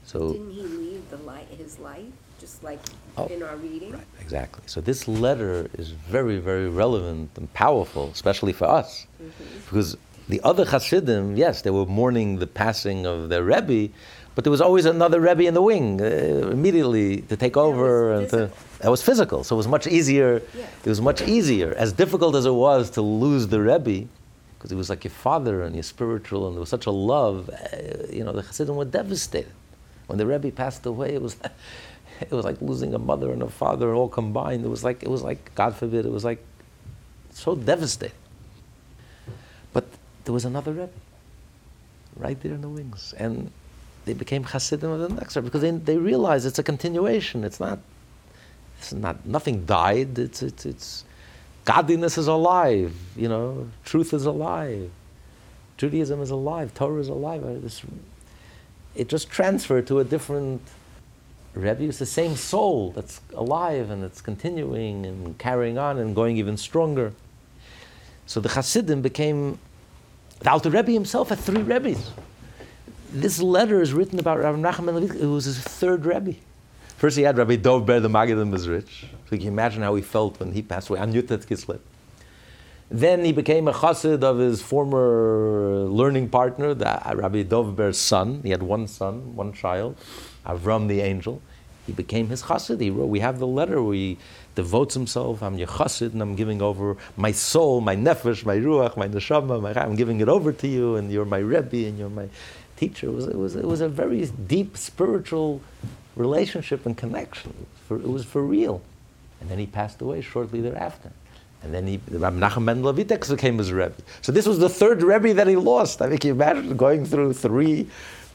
So Didn't he leave the light, his life, just like Oh, in our reading? Right, exactly. So this letter is very, very relevant and powerful, especially for us, because the other Hasidim, yes, they were mourning the passing of their Rebbe, but there was always another Rebbe in the wing uh, immediately to take over, and to. That was physical. So it was much easier. Yeah. It was much easier, as difficult as it was to lose the Rebbe, because he was like your father and your spiritual, and there was such a love. Uh, you know, the Hasidim were devastated when the Rebbe passed away. It was. (laughs) It was like losing a mother and a father all combined. It was like it was like God forbid. It was like so devastating. But there was another Rebbe, right there in the wings, and they became Hasidim of the next Rebbe because they, they realized it's a continuation. It's not. It's not. Nothing died. It's it's it's. Godliness is alive. You know, truth is alive. Judaism is alive. Torah is alive. Uh, This, it just transferred to a different Rebbe is the same soul that's alive and it's continuing and carrying on and going even stronger. So the Hasidim became, the Alter Rebbe himself had three Rebbes. This letter is written about Rabbi Nachman Levitz, it was his third Rebbe. First he had Rabbi Dov Ber, the Maggid of Mezritch. So you can imagine how he felt when he passed away on Yud Tes Kislev. Then he became a chassid of his former learning partner, the uh, Rabbi Dov Ber's son. He had one son, one child, Avram the angel. He became his chassid. He wrote, we have the letter where he devotes himself. I'm your chassid, and I'm giving over my soul, my nefesh, my ruach, my neshama. My, I'm giving it over to you, and you're my rebbe, and you're my teacher. It was, it was, it was a very deep spiritual relationship and connection. For, it was for real. And then he passed away shortly thereafter. And then he, Rabbi Nachum Ben Levitek became his Rebbe. So this was the third Rebbe that he lost. I mean, can you imagine going through three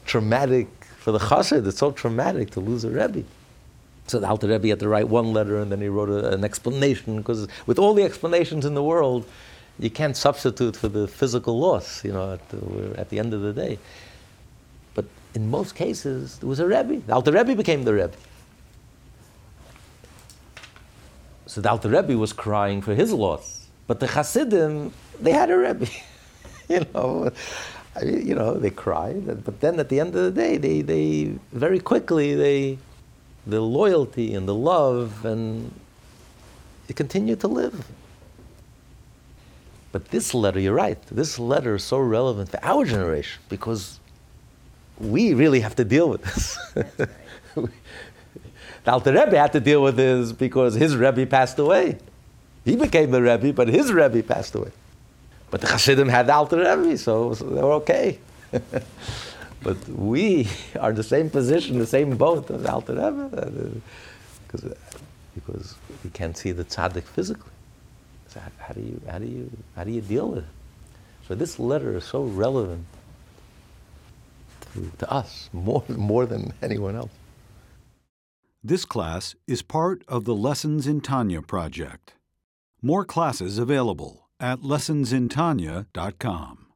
traumatic, for the Chassid, it's so traumatic to lose a Rebbe. So the Alter Rebbe had to write one letter and then he wrote a, an explanation, because with all the explanations in the world, you can't substitute for the physical loss, you know, at the, at the end of the day. In most cases, there was a Rebbe. The Alter Rebbe became the Rebbe. So the Alter Rebbe was crying for his loss, but the Hasidim they had a Rebbe, (laughs) you know. I mean, you know, they cried, but then at the end of the day, they, they very quickly they the loyalty and the love and it continued to live. But this letter, you're right, this letter is so relevant for our generation because we really have to deal with this. the (laughs) Alter Rebbe had to deal with this because his Rebbe passed away. He became the Rebbe, but his Rebbe passed away. But the Hasidim had the Alter Rebbe, so, so they were okay. (laughs) but we (laughs) are in the same position, the same boat as Alter Rebbe, uh, because, uh, because we can't see the tzaddik physically. So how, how, do you, how, do you, how do you deal with it? So this letter is so relevant to, us more, more than anyone else. This class is part of the Lessons in Tanya project. More classes available at lessonsintanya.com.